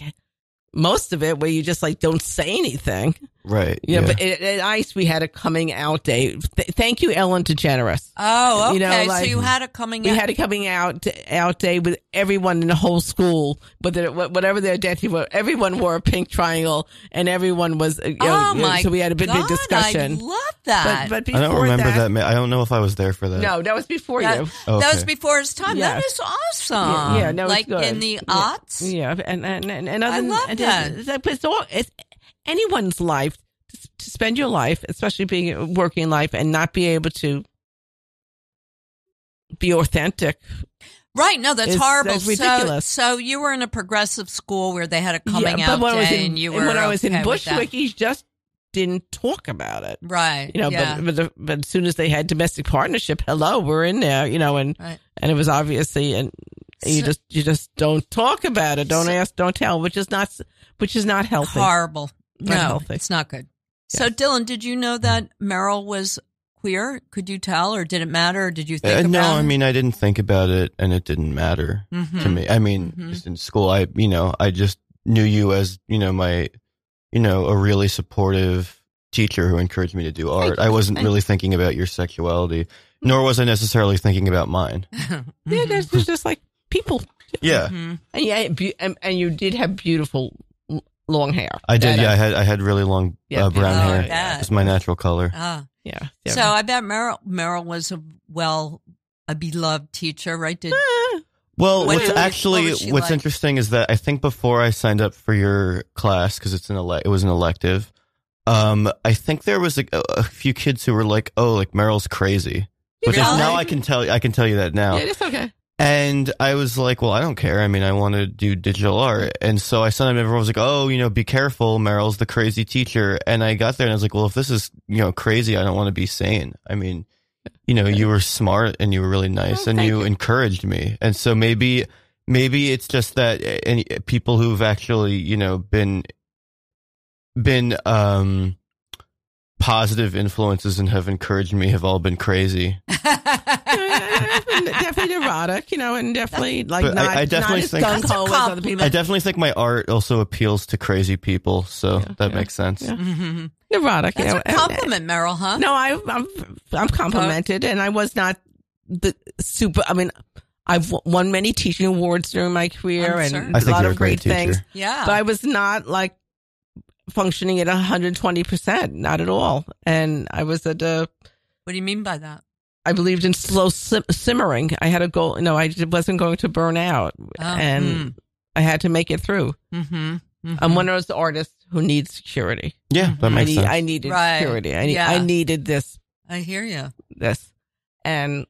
most of it where you just like don't say anything. Right. Yeah, Yeah. but at, at ICE we had a coming out day. Th- thank you, Ellen DeGeneres. Oh, okay. You know, so you had a coming We out. had a coming out out day with everyone in the whole school, but their- whatever their identity was, everyone wore a pink triangle, and everyone was. You know, oh you know, my! So we had a big, God, big discussion. I love that. But, but I before don't remember that. ma- I don't know if I was there for that. No, that was before that, you. Okay. that was before his time. That Yes. is awesome. Yeah, yeah, no, it's like good. in the Yeah. aughts. Yeah, and and and, and other I than- love and that. It's, it's, it's all, it's anyone's life to, spend your life, especially being working life, and not be able to be authentic. Right. No, that's It's- horrible. that's ridiculous. So, so you were in a progressive school where they had a coming yeah, out but when I was day in, and you were when I was in okay that. Bushwick, he just didn't talk about it. Right. You know, yeah. but but, but as soon as they had domestic partnership, hello, we're in there. You know, and Right. and it was obviously and you So- just you just don't talk about it, don't So- ask, don't tell, which is not which is not healthy. horrible. Not no, healthy. it's not good. So, Dylan, did you know that Meryl was queer? Could you tell, or did it matter? Or did you think Uh, about no, it? I mean, I didn't think about it, and it didn't matter Mhm. to me. I mean, Mhm. just in school, I, you know, I just knew you as, you know, my, you know, a really supportive teacher who encouraged me to do art. you. I wasn't Thank really thinking about your sexuality, nor was I necessarily thinking about mine. Yeah, there's, there's just like people, Yeah, Mhm. and yeah, and, and you did have beautiful l- long hair. I did. That, Yeah, uh, I had, I had really long Yeah, uh, brown Oh, hair. I bet. It's my natural color. Ah. yeah. yeah. So I bet Meryl Meryl was a well a beloved teacher, right? Did Eh, Well, What what's was- actually what what's like? interesting is that I think before I signed up for your class because it's an ele- it was an elective. Um, I think there was a, a few kids who were like, "Oh, like Meryl's crazy," which is, Really? now I can tell I can tell you that now. yeah, it's okay. And I was like, "Well, I don't care. I mean, I want to do digital art." And so I signed up. Everyone was like, "Oh, you know, be careful. Meryl's the crazy teacher." And I got there and I was like, "Well, if this is you know crazy, I don't want to be sane. I mean." You know, you were smart and you were really nice Oh, and you you. encouraged me. And so maybe maybe it's just that uh, any people who've actually you know been been um positive influences and have encouraged me have all been crazy definitely neurotic, you know, and definitely like But not, I definitely not as think- gung ho as other people. i definitely think my art also appeals to crazy people so Yeah, that yeah, makes sense yeah. Mhm. neurotic, you That's know. a and- compliment, Meryl, huh? No, I, I'm I'm complimented, and I was not the super. I mean, I've won many teaching awards during my career, I'm and sure. i a think lot you're of a great great things. Yeah. But I was not like functioning at 120 percent, not at all. And I was at a. what do you mean by that? I believed in slow sim- simmering. I had a goal. No, I wasn't going to burn out, Oh, and I had to make it through. Mm-hmm. I'm one of those artists who needs security. yeah that I, makes need, sense I needed Right. security. I, need, Yeah. I needed this I hear you. this and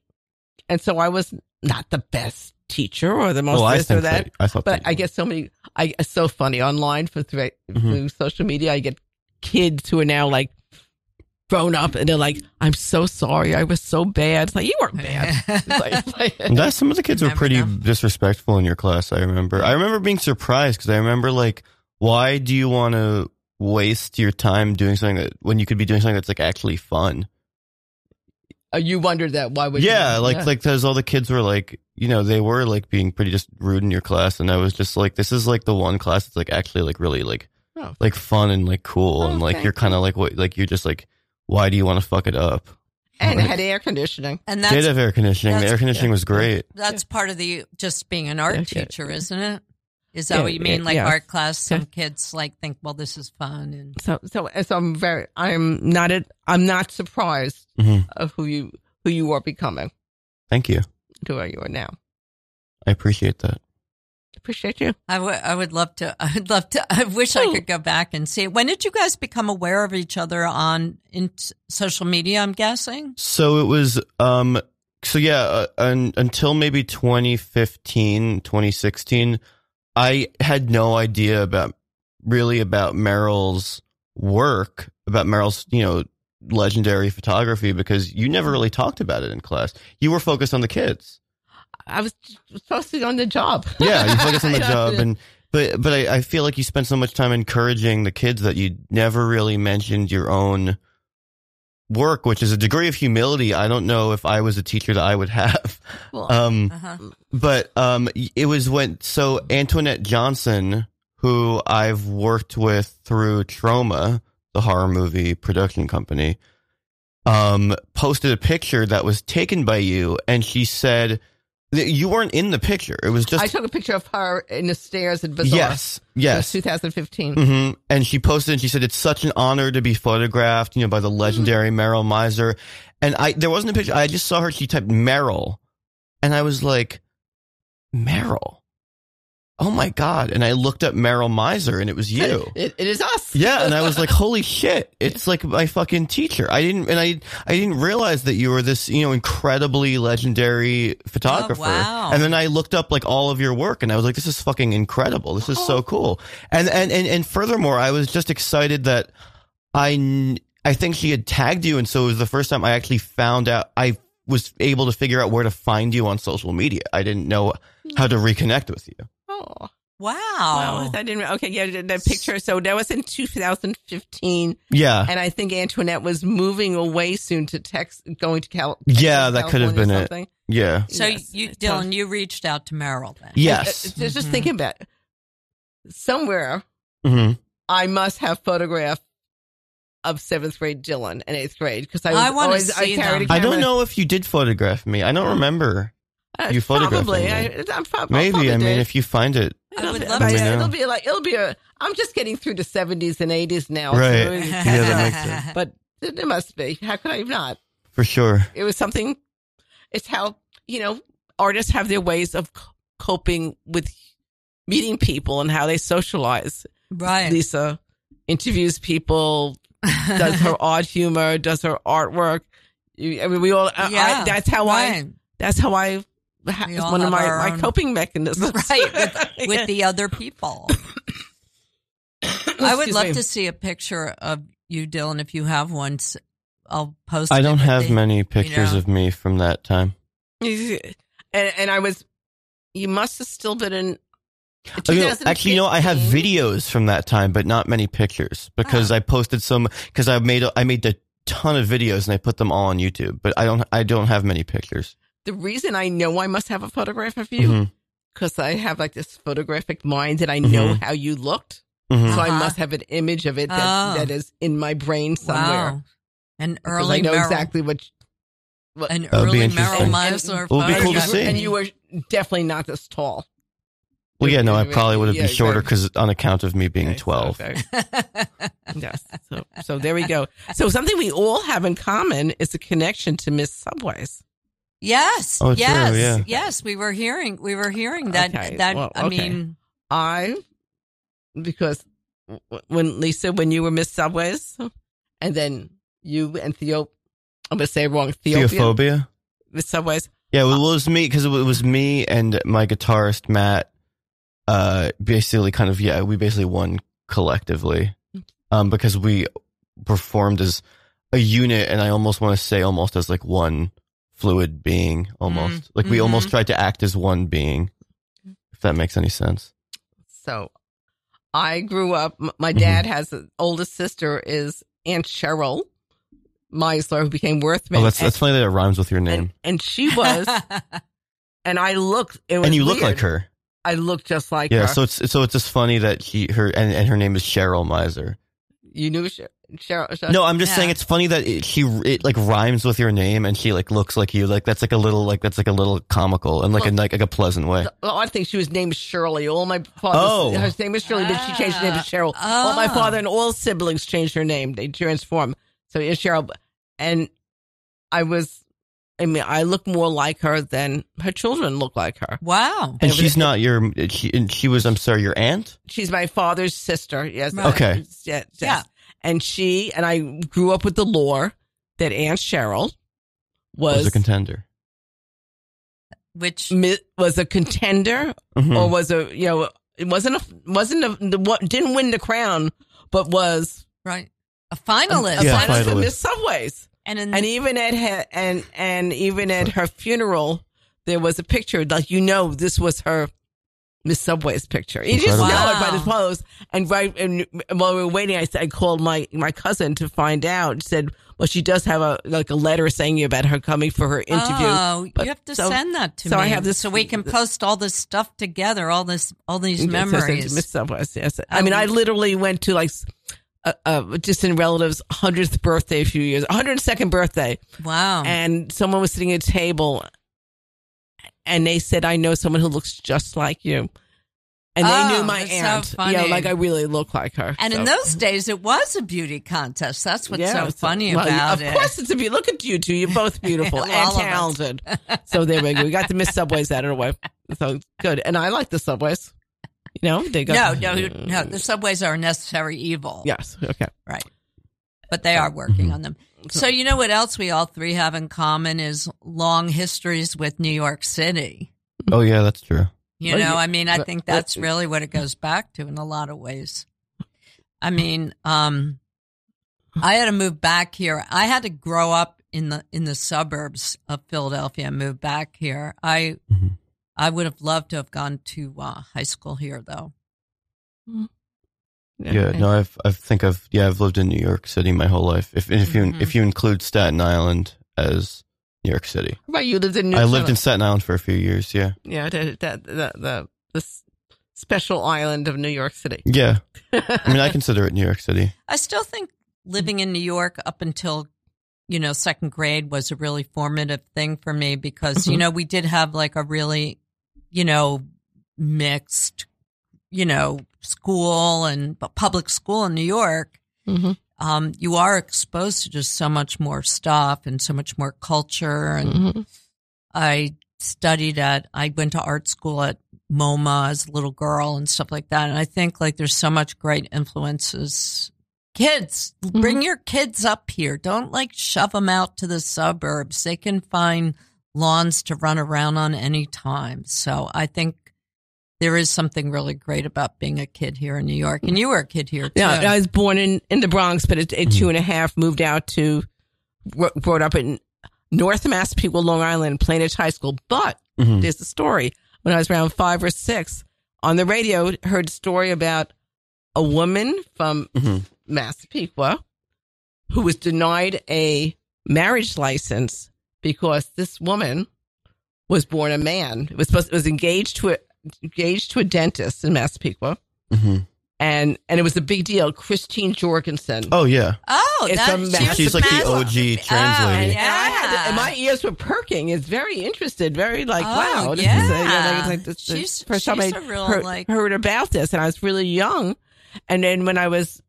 and so I was not the best teacher or the most well i this or think that, that, i thought but that I you get so many. I it's so funny online for through, Mhm. through social media. I get kids who are now like grown up and they're like, "I'm so sorry, I was so bad." It's like you weren't bad. Like- like- that some of the kids were pretty know. disrespectful in your class i remember i remember being surprised because i remember like why do you want to waste your time doing something that when you could be doing something that's like actually fun Uh, you wondered that why would yeah, you? like like because all the kids were like, you know, they were like being pretty just rude in your class, and I was just like, this is like the one class that's like actually like really like Oh. like fun and like cool, Oh, and like thank you're kind of like what like you're just like, why do you want to fuck it up? and Like, had air conditioning. And did have air conditioning. The air conditioning was great. that's part of the just being an art Yeah, yeah. teacher, isn't it? Is that Yeah, what you mean? yeah, Like yeah. art class, some kids like think, well, this is fun, and So so so I'm very. I'm not. A, I'm not surprised Mhm. of who you who you are becoming Thank you. to where you are now. I appreciate that. Appreciate you. I would I would love to. I would love to. I wish I Hmm. could go back and see. When did you guys become aware of each other on in social media? I'm guessing. So it was um so yeah, uh, un, until maybe 2015, 2016, I had no idea about really about Meryl's work, about Meryl's, you know, legendary photography because you never really talked about it in class. You were focused on the kids. I was supposed to be on the job. Yeah, you focused on the job and but but I, I feel like you spent so much time encouraging the kids that you never really mentioned your own work, which is a degree of humility. I don't know if I was a teacher that I would have. Well, Um, Uh-huh. but um, it was when so Antoinette Johnson, who I've worked with through Trauma, the horror movie production company, um, posted a picture that was taken by you, and she said you weren't in the picture. It was just I took a picture of her in the stairs at Bizarre. yes, yes. 2015. hmm And she posted and she said, it's such an honor to be photographed, you know, by the legendary Meryl Meisler. And I, there wasn't a picture. I just saw her. She typed Meryl and I was like, Meryl. Oh my God. And I looked up Meryl Meisler and it was you. It, it is us. Yeah, and I was like, "Holy shit! It's like my fucking teacher." I didn't, and I, I didn't realize that you were this, you know, incredibly legendary photographer. Oh, wow. And then I looked up like all of your work, and I was like, "This is fucking incredible! This is Oh. so cool." And and and and furthermore, I was just excited that I, I think she had tagged you, and so it was the first time I actually found out. I was able to figure out where to find you on social media. I didn't know how to reconnect with you. Oh, Wow. well, I didn't. Okay, yeah, the- the picture. So that was in 2015, Yeah, and I think Antoinette was moving away soon to Tex, going to Cal. Yeah, Texas, that could have been or it. yeah, so Yes. you, So- Dylan, you reached out to Meryl then. yes. Uh, Just, just Mhm. thinking about it. somewhere hmm I must have photograph of seventh grade Dylan and eighth grade because I, I was wanna always see I carried them. a I don't know if you did photograph me. I don't remember. Uh, you photographed probably. me. I, I'm prob- Maybe. probably I mean, did. if you find it, I It'll would be- love but to. It'll be like it'll be a. I'm just getting through the 70s and 80s now, Right. so it- Yeah, that makes sense. but it, it must be. How could I not? for sure. It was something. It's how you know artists have their ways of c- coping with meeting people and how they socialize. Right. Lisa interviews people, does her odd humor, does her artwork. I mean, we all. Yeah. I, that's how I. That's how I. ha- We one of my, my coping mechanisms. Right. With, with the other people. I would love me. to see a picture of you, Dylan, if you have one. I'll post I don't with have the- many pictures know. of me from that time. and and I was. You must have still been in. Oh, you know, actually, no, I have videos from that time, but not many pictures because Ah. I posted some because I made a, I made a ton of videos and I put them all on YouTube, but I don't I don't have many pictures. The reason I know I must have a photograph of you because I have like this photographic mind and I know Mhm. how you looked. Mhm. So I Uh-huh. must have an image of it that, Oh. that is in my brain somewhere. Wow. An early I know Meryl, exactly what. what an early be Meryl interesting. Meisler. It would be and cool you to were- see. And you were definitely not this tall. Well, yeah, no, I probably would have Yeah, been shorter exactly. because on account of me being Okay, so- twelve. okay. Yes. So, so there we go. So something we all have in common is a connection to Miss Subways. Yes. Oh, true, yes. yeah. Yes. We were hearing. We were hearing that. Okay, That. well, I mean. I, because when Lisa, when you were Miss Subways, and then you and Theo, I'm going to say it wrong, Theopia, Theophobia. Miss Subways. Yeah, well, it was me because it was me and my guitarist Matt. Uh, basically, kind of yeah, we basically won collectively, um, because we performed as a unit, and I almost want to say almost as like one fluid being, almost like we mhm. almost tried to act as one being. If that makes any sense. So I grew up, m- my Mhm. dad has an oldest sister is Aunt Cheryl Meisler, who became Worthman. Oh, that's and, that's funny that it rhymes with your name, and, and she was, and I looked, it was and you look like her. I looked just like Yeah, her. so it's so it's just funny that he her and, and her name is Cheryl Meisler. you knew Cheryl. Cheryl No, I'm just Yeah. saying it's funny that it, she it like rhymes with your name and she like looks like you. Like that's like a little like that's like a little comical and like a Well- like, like a pleasant way. Well, I think she was named Shirley. All my father, Oh. her name is Shirley, but she changed her name to Cheryl. Ah. All my Oh. father and all siblings changed her name. They transformed. So it's Cheryl. And I was, I mean, I look more like her than her children look like her. wow. And it she's was- not your she and she was I'm sorry your aunt. She's my father's sister. Yes. Right. Okay. Yes, yes. Yeah. And she, and I grew up with the lore that Aunt Cheryl Was, was, a contender. Which. mi- was a contender Mhm. or was a you know it wasn't a wasn't a the, what didn't win the crown but was Right. A a, finalist. a Yeah, finalist for finalist. Miss Subways And in and even at her and and even at her funeral there was a picture like you know this was her Miss Subway's picture you just know Incredible. it by the pose and right and while we were waiting I, said- I called my my cousin to find out She said well she does have a like a letter saying you about her coming for her interview Oh, but- you have to so- send that to so me. I have this- so we can post all this stuff together, all this, all these memories. Miss Subways, yes. I mean, I Um, literally went to like a, a distant relative's 100th birthday a few years, 102nd birthday, Wow. and someone was sitting at a table and they said, I know someone who looks just like you. And they Oh, knew my that's so aunt. funny. Yeah, like I really look like her. And So- in those days, it was a beauty contest. That's what's Yeah, so funny well, about of it. Of course, it's a beauty. Look at you two. You're both beautiful and talented. so there we go. We got the Miss Subways out of the way. So good. And I like the Subways. You know, they go. No, no, no. The subways are a necessary evil. Yes. Okay. Right. But they are working Mhm. on them. So, you know what else we all three have in common is long histories with New York City. Oh yeah, that's true. You Well, know, you- I mean, I but- think but- that's really what it goes back to in a lot of ways. I mean, um, I had to move back here. I had to grow up in the in the suburbs of Philadelphia and move back here. I Mhm. I would have loved to have gone to uh, high school here, though. Yeah, no, I've I think I've yeah I've lived in New York City my whole life. If if you Mhm. if you include Staten Island as New York City, Right. You lived in. New I lived in Staten Island for a few years. Yeah, Yeah. The the the the, the special island of New York City. yeah. I mean, I consider it New York City. I still think living in New York up until you know second grade was a really formative thing for me because you Mhm. know we did have like a really you know mixed you know school and public school in New York. Mm-hmm. Um, you are exposed to just so much more stuff and so much more culture and Mm-hmm. I studied at, I went to art school at MoMA as a little girl and stuff like that. And I think like there's so much great influences. Kids, bring your kids up here. Don't like shove them out to the suburbs. They can find lawns to run around on any time. So I think there is something really great about being a kid here in New York. And you were a kid here too. Yeah, I was born in, in the Bronx, but at, at two and a half, moved out to, gr- brought up in North Massapequa, Long Island, Plainedge High School. But Mhm. there's a story. When I was around five or six, on the radio, heard a story about a woman from Mhm. Massapequa who was denied a marriage license because this woman was born a man. It was supposed, it was engaged to a, engaged to a dentist in Massapequa Mhm. and and it was a big deal. Christine Jorgensen. Oh yeah, Oh, It's that, a she massive- was She's like the. OG Oh, translator. and, yeah. and I had to- and my ears were perking. It's very interested, very like Oh, wow. This yeah. is a, you know, like, like this, the She's- time she's real, heard, like- heard about this, and I was really young. And then when I was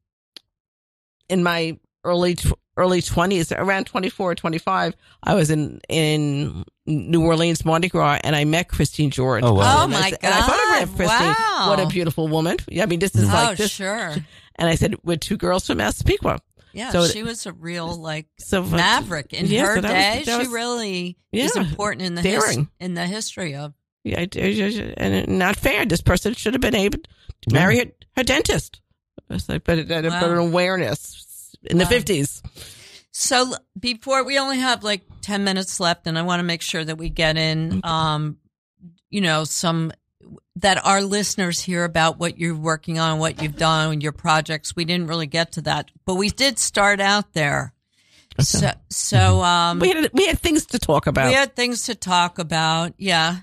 in my early tw- early twenties, around 24 or 25, I was in in New Orleans Mardi Gras, and I met Christine George. Oh, wow. Oh, And I my said- And I photographed God. Christine. Wow. What a beautiful woman! Yeah, I mean, this is oh, like this. sure. And I said, we're two girls from Massapequa. Yeah, So- she was a real like So maverick in Yeah, her so that was- day. she was- really is important in the his, daring. in the history of. Yeah, I- I- and not fair. This person should have been able to marry her, her dentist. It's like, but, but Wow. an awareness in the Wow. fifties. So before we only have like ten minutes left, and I want to make sure that we get in, um, you know, some that our listeners hear about what you're working on, what you've done, your projects. We didn't really get to that, but we did start out there. So, so um, We had we had things to talk about. We had things to talk about. Yeah.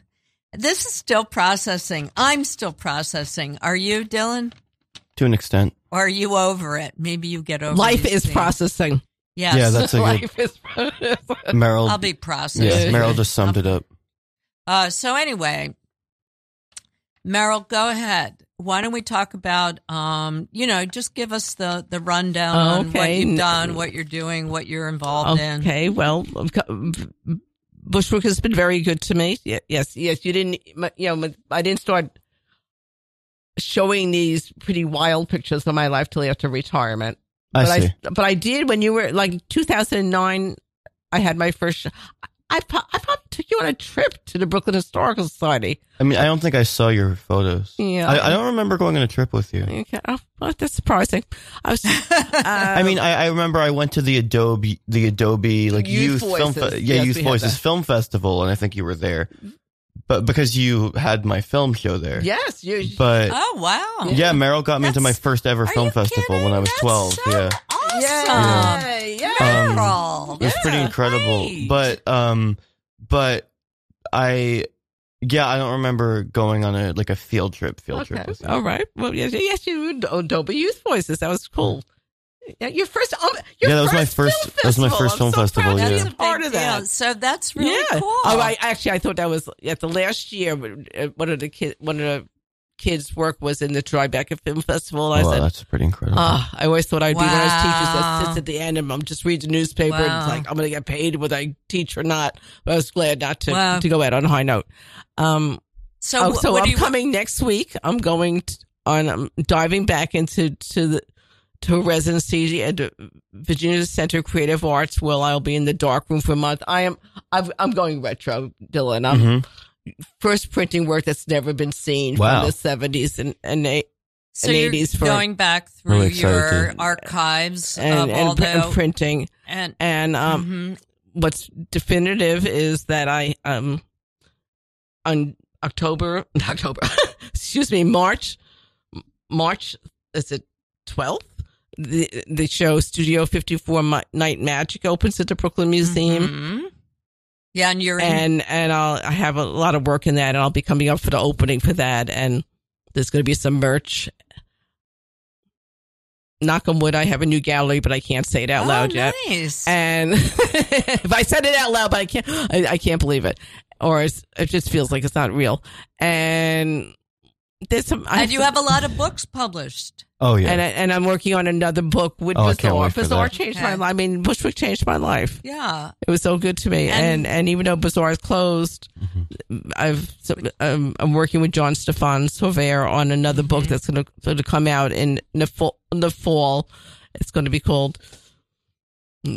This is still processing. I'm still processing. Are you, Dylan? To an extent. Or are you over it? Maybe you get over Life these is things. processing. Yes. Yeah, that's a good. Life is processing. Meryl. I'll be processing. yeah, Meryl just summed it up. Uh, so anyway, Meryl, go ahead. Why don't we talk about, um, you know, just give us the, the rundown on what you've done, what you're doing, what you're involved in. Okay, well, Bushwick has been very good to me. Yes, yes. You didn't, you know, I didn't start showing these pretty wild pictures of my life till after retirement. I but see. I, but I did when you were like 2009. I had my first. sh- I pro- I probably took you on a trip to the Brooklyn Historical Society. I mean, I don't think I saw your photos. Yeah. I, I don't remember going on a trip with you. Okay, oh, well, that's surprising. I was. I um, mean, I, I remember I went to the Adobe, the Adobe like Youth youth, film, fe- yeah, Yes, Youth Voices. Film Festival, and I think you were there, but because you had my film show there. yes, you. But Oh, wow. yeah, Meryl got me into my first ever film festival kidding? when I was That's twelve. so yeah, Awesome. yeah, yeah. Um, Meryl. it was pretty incredible. great. But um, but I. Yeah, I don't remember going on a like a field trip. Field Okay. trip. With you. All right. Well, yes, yes, you were Adobe Youth Voices. That was cool. Yeah, your first. Um, your Yeah, that was my first- that was my first film so festival, to yeah. That's a a part of deal. that. So that's really yeah. cool. Oh, I actually I thought that was at the last year. uh, One of the kid, one of the kids' work was in the Tribeca Film Festival. I Oh, wow, said, that's pretty incredible. Ah, I always thought I'd be one of those teachers that sits at the end and I'm just reading the newspaper and it's like I'm going to get paid whether I teach or not. But I was glad not to Wow. to go out on a high note. Um, So, oh, so what I'm you, coming next week. I'm going t on um, diving back into to the to a residency at Virginia Center of Creative Arts, where I'll be in the dark room for a month. I am I've, I'm going retro, Dylan. I'm Mhm. first printing work that's never been seen Wow. from the 70s and and eight- so and you're 80s for- going back through Really your archives and, of and, all the and printing. and And um, mhm. what's definitive is that I um on October October excuse me March March is it twelfth the the show Studio Fifty Four Night Magic opens at the Brooklyn Museum. Mhm. Yeah, and you're in, And and I'll I have a lot of work in that, and I'll be coming up for the opening for that, and there's going to be some merch. Knock on wood, I have a new gallery, but I can't say it out oh, loud yet. nice. And if I said it out loud, but I can't, I, I can't believe it, or it's, it just feels like it's not real. And there's some, I and you have a lot of books published. Oh yeah. and I, and I'm working on another book with Oh, I can't Bizarre. Bizarre changed Okay. my life. I mean, Bushwick changed my life. Yeah. It was so good to me. And- And and, even though Bizarre is closed, I've so, um, I'm working with Jean-Stéphane Sauvaire on another book that's going to come out in the fall. The fall, it's going to be called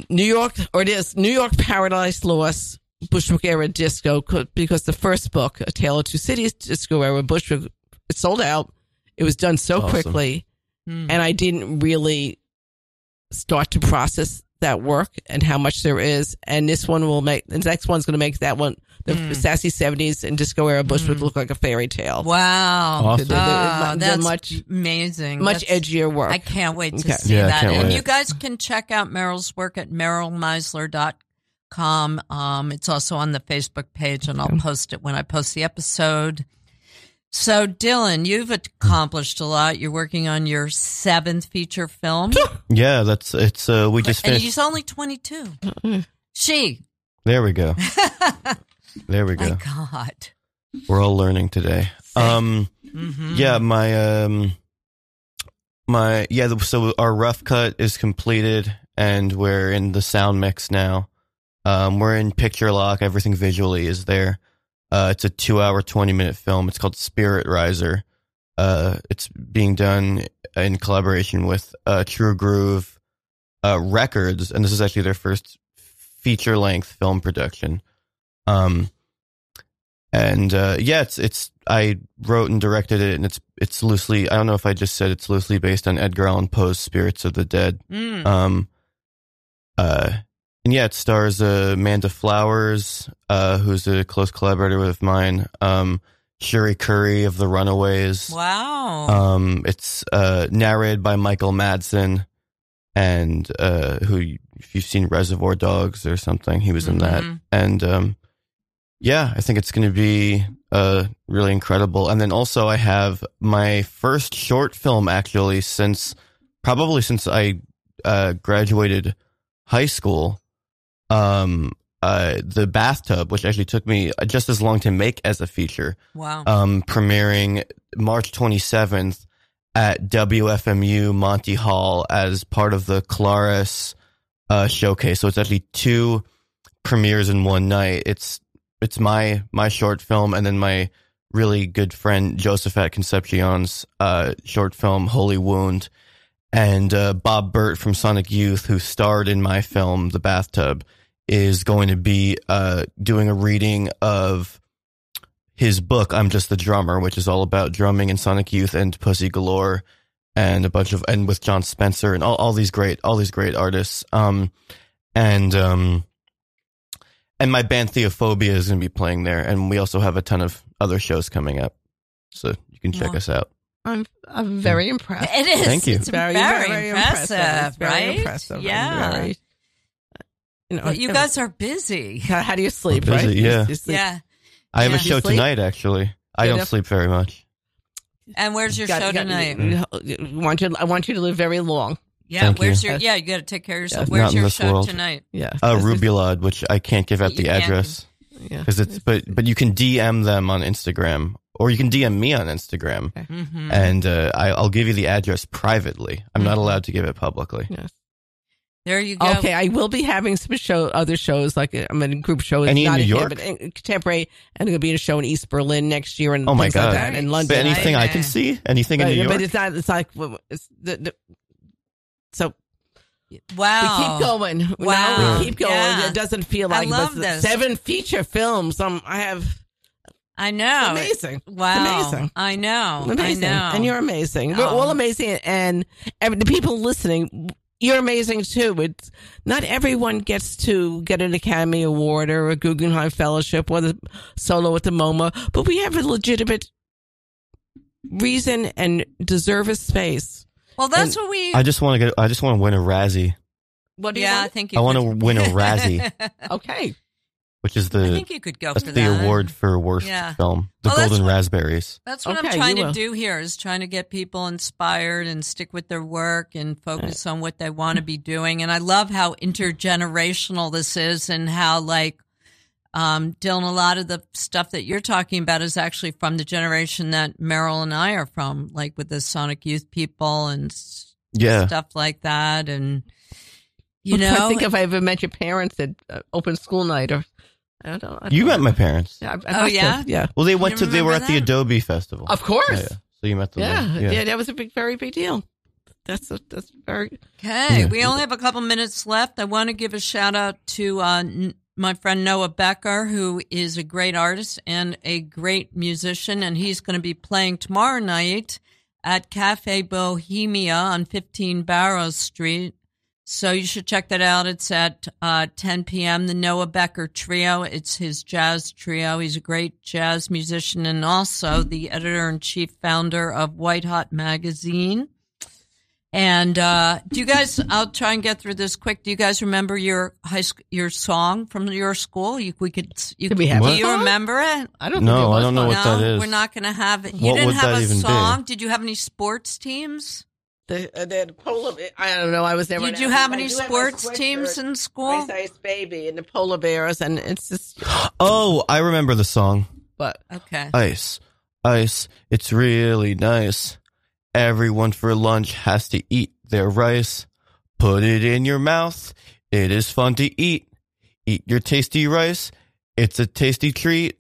New York, or it is New York Paradise Lost. Bushwick era disco because the first book, A Tale of Two Cities, disco era Bushwick, it sold out. It was done so Awesome. quickly Hmm. and I didn't really start to process that work and how much there is. And this one will make the next one's going to make that one the Mm. sassy seventies and disco era Bushwick look like a fairy tale. Wow. Awesome. They're- they're- Oh, they're that's much amazing. much That's- edgier work. I can't wait to Okay. see Yeah, that. And wait. you guys can check out Meryl's work at merylmeisler.com. Um, it's also on the Facebook page, and I'll post it when I post the episode. So, Dylan, you've accomplished a lot. You're working on your seventh feature film. yeah, that's it's. Uh, we just and finished. he's only 22. She. There we go. There we My go. God. We're all learning today. Um. hmm Yeah, my um, my yeah. So our rough cut is completed, and we're in the sound mix now. Um, we're in picture lock. Everything visually is there. Uh, it's a two-hour, twenty-minute film. It's called Spirit Riser. Uh, it's being done in collaboration with uh, True Groove uh, Records, and this is actually their first feature-length film production. Um, and uh, yeah, it's it's I wrote and directed it, and it's it's loosely. I don't know if I just said it's loosely based on Edgar Allan Poe's Spirits of the Dead. Mm. Um, uh, and yeah, it stars uh, Amanda Flowers, uh, who's a close collaborator with mine. Um, Cherie Currie of The Runaways. Wow. Um, it's uh, narrated by Michael Madsen, and uh, who, if you've seen Reservoir Dogs or something, he was in that. Mhm. And um, yeah, I think it's going to be uh, really incredible. And then also, I have my first short film actually since probably since I uh, graduated high school. Um, uh, the bathtub, which actually took me just as long to make as a feature wow. um, premiering March 27th at WFMU Monty Hall as part of the Claris uh, showcase. So it's actually two premieres in one night. It's it's my my short film and then my really good friend Joseph at Concepcion's uh, short film Holy Wound and uh, Bob Bert from Sonic Youth who starred in my film The Bathtub is going to be uh, doing a reading of his book I'm Just the Drummer, which is all about drumming and Sonic Youth and Pussy Galore and a bunch of and with Jon Spencer and all, all these great all these great artists. Um and um and my band Theophobia is gonna be playing there and we also have a ton of other shows coming up. So you can check Wow. us out. I'm I'm very impressed. It is. Thank you. It's very, impressive, It's very right? impressive. I'm Yeah. very- you know, But you guys are busy. how, how do you sleep? Busy, right? yeah. You- you sleep- Yeah. I have Yeah. a show tonight actually. I don't enough. sleep very much. And where's your Got- show got- tonight? I want you. I want you to live very long. Yeah, Thank where's you. your yeah? You got to take care of yourself. Yeah. Where's Not in your show world. tonight? Yeah. Uh This is- Rubulad, which I can't give out You the can't. address. Yeah. because it's but but you can DM them on Instagram or you can DM me on Instagram Mm-hmm. and uh, I, I'll give you the address privately. I'm not Mhm. allowed to give it publicly. Yes. There you go. Okay, I will be having some show, other shows like uh, I'm in a group show. Any in not New here, York? but in contemporary, and there'll be a show in East Berlin next year, and Oh my things like God. that, in London. But anything I can see? Anything in but, New York? but it's not. It's like it's the, the so Wow. we keep going. Wow. No, we keep going. Yeah. It doesn't feel I like love but this. seven feature films. Um, I have I know. amazing. Wow. It's amazing. I know. amazing, I know. and you're amazing. We're Oh. all amazing, and every, the people listening, you're amazing too. It's not everyone gets to get an Academy Award or a Guggenheim Fellowship or the solo at the MoMA, but we have a legitimate reason and deserve a space. well, that's and what we. I just want to get. I just want to win a Razzie. What do yeah, I you want? think you I want to win a Razzie, Okay, which is the I the think you could go that's for the that. award for worst Yeah. film, the Well, that's Golden what- Raspberries. That's what I'm Okay, trying you to will. do here is trying to get people inspired and stick with their work and focus on what they want to be doing. And I love how intergenerational this is and how like um Dylan, a lot of the stuff that you're talking about is actually from the generation that Meryl and I are from, like with the Sonic Youth people and s- Yeah, stuff like that. And you know, I'm trying to think if I ever met your parents at uh, open school night or I don't. I don't you met my parents. Yeah, I, I Oh, yeah? have, yeah. Well, they went You to. They were remember at the? Adobe Festival. Of course. Yeah, yeah. So you met them. Yeah, there. yeah, that was a big, very big deal. That's a, that's very. Okay, Yeah. we only have a couple minutes left. I want to give a shout out to uh, n- my friend Noah Becker, who is a great artist and a great musician, and he's going to be playing tomorrow night at Cafe Bohemia on 15 Barrows Street. So you should check that out. It's at uh, 10 p.m. The Noah Becker Trio. It's his jazz trio. He's a great jazz musician and also the editor in chief founder of White Hot Magazine. And uh, do you guys? I'll try and get through this quick. Do you guys remember your high school, your song from your school? You, we could. You, Did we have do you song? remember it? I don't. No, think it was I don't know what no, that is. we're not going to have it. You What didn't have a even be? song. Did you have any sports teams? The, uh, the polar. I don't know. I was never. Did an you have any do have sports teams in school? Ice Ice Baby and the polar bears, and it's just. Oh, I remember the song. But Okay. Ice, ice. It's really nice. Everyone for lunch has to eat their rice. Put it in your mouth. It is fun to eat. Eat your tasty rice. It's a tasty treat.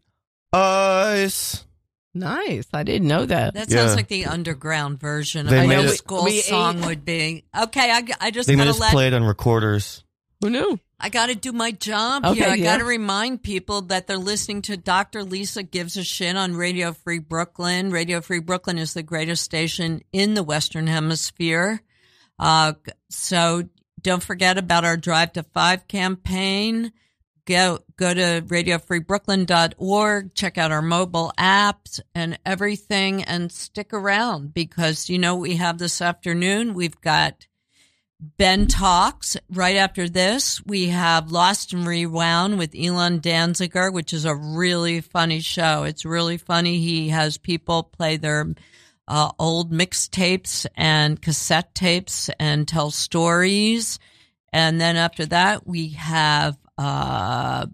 Ice. Nice. I didn't know that. That Yeah. sounds like the underground version They of made what a school we song ate- would be. Okay, I, I just They gotta just let played on recorders. Who knew? I got to do my job Okay, here. I yeah. got to remind people that they're listening to Dr. Lisa Gives a Shit on Radio Free Brooklyn. Radio Free Brooklyn is the greatest station in the Western Hemisphere. Uh, so don't forget about our Drive to Five campaign. Go, go to radiofreebrooklyn.org, check out our mobile apps and everything and stick around because you know we have this afternoon. We've got Ben Talks. Right after this, we have Lost and Rewound with Elon Danziger, which is a really funny show. It's really funny. He has people play their uh, old mixtapes and cassette tapes and tell stories. And then after that, we have uh,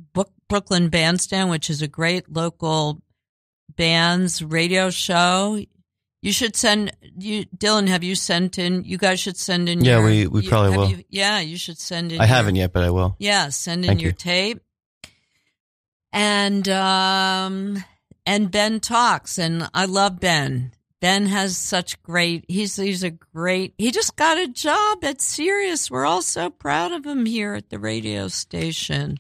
Brooklyn Bandstand, which is a great local bands radio show. You should send you Dylan. Have you sent in? You guys should send in. Yeah, your, we- we you- probably will. you- yeah, you should send in. I your- haven't yet, but I will. Yeah, send in Thank your you. tape. And um and Ben talks, and I love Ben. Ben has such great. He's he's a great. He just got a job at Sirius. We're all so proud of him here at the radio station.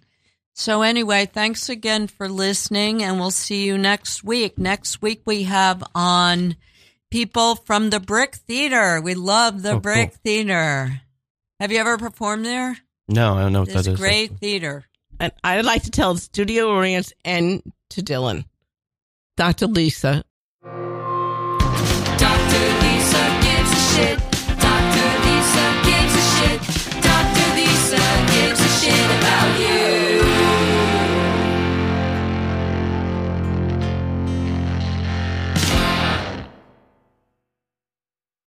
So anyway, thanks again for listening, and we'll see you next week. Next week we have on people from the Brick Theater. We love the Oh, cool. Brick Theater. Have you ever performed there? No, I don't know what It's that is. great theater. And I'd like to tell the studio audience and to Dylan, Dr. Lisa, shit about you.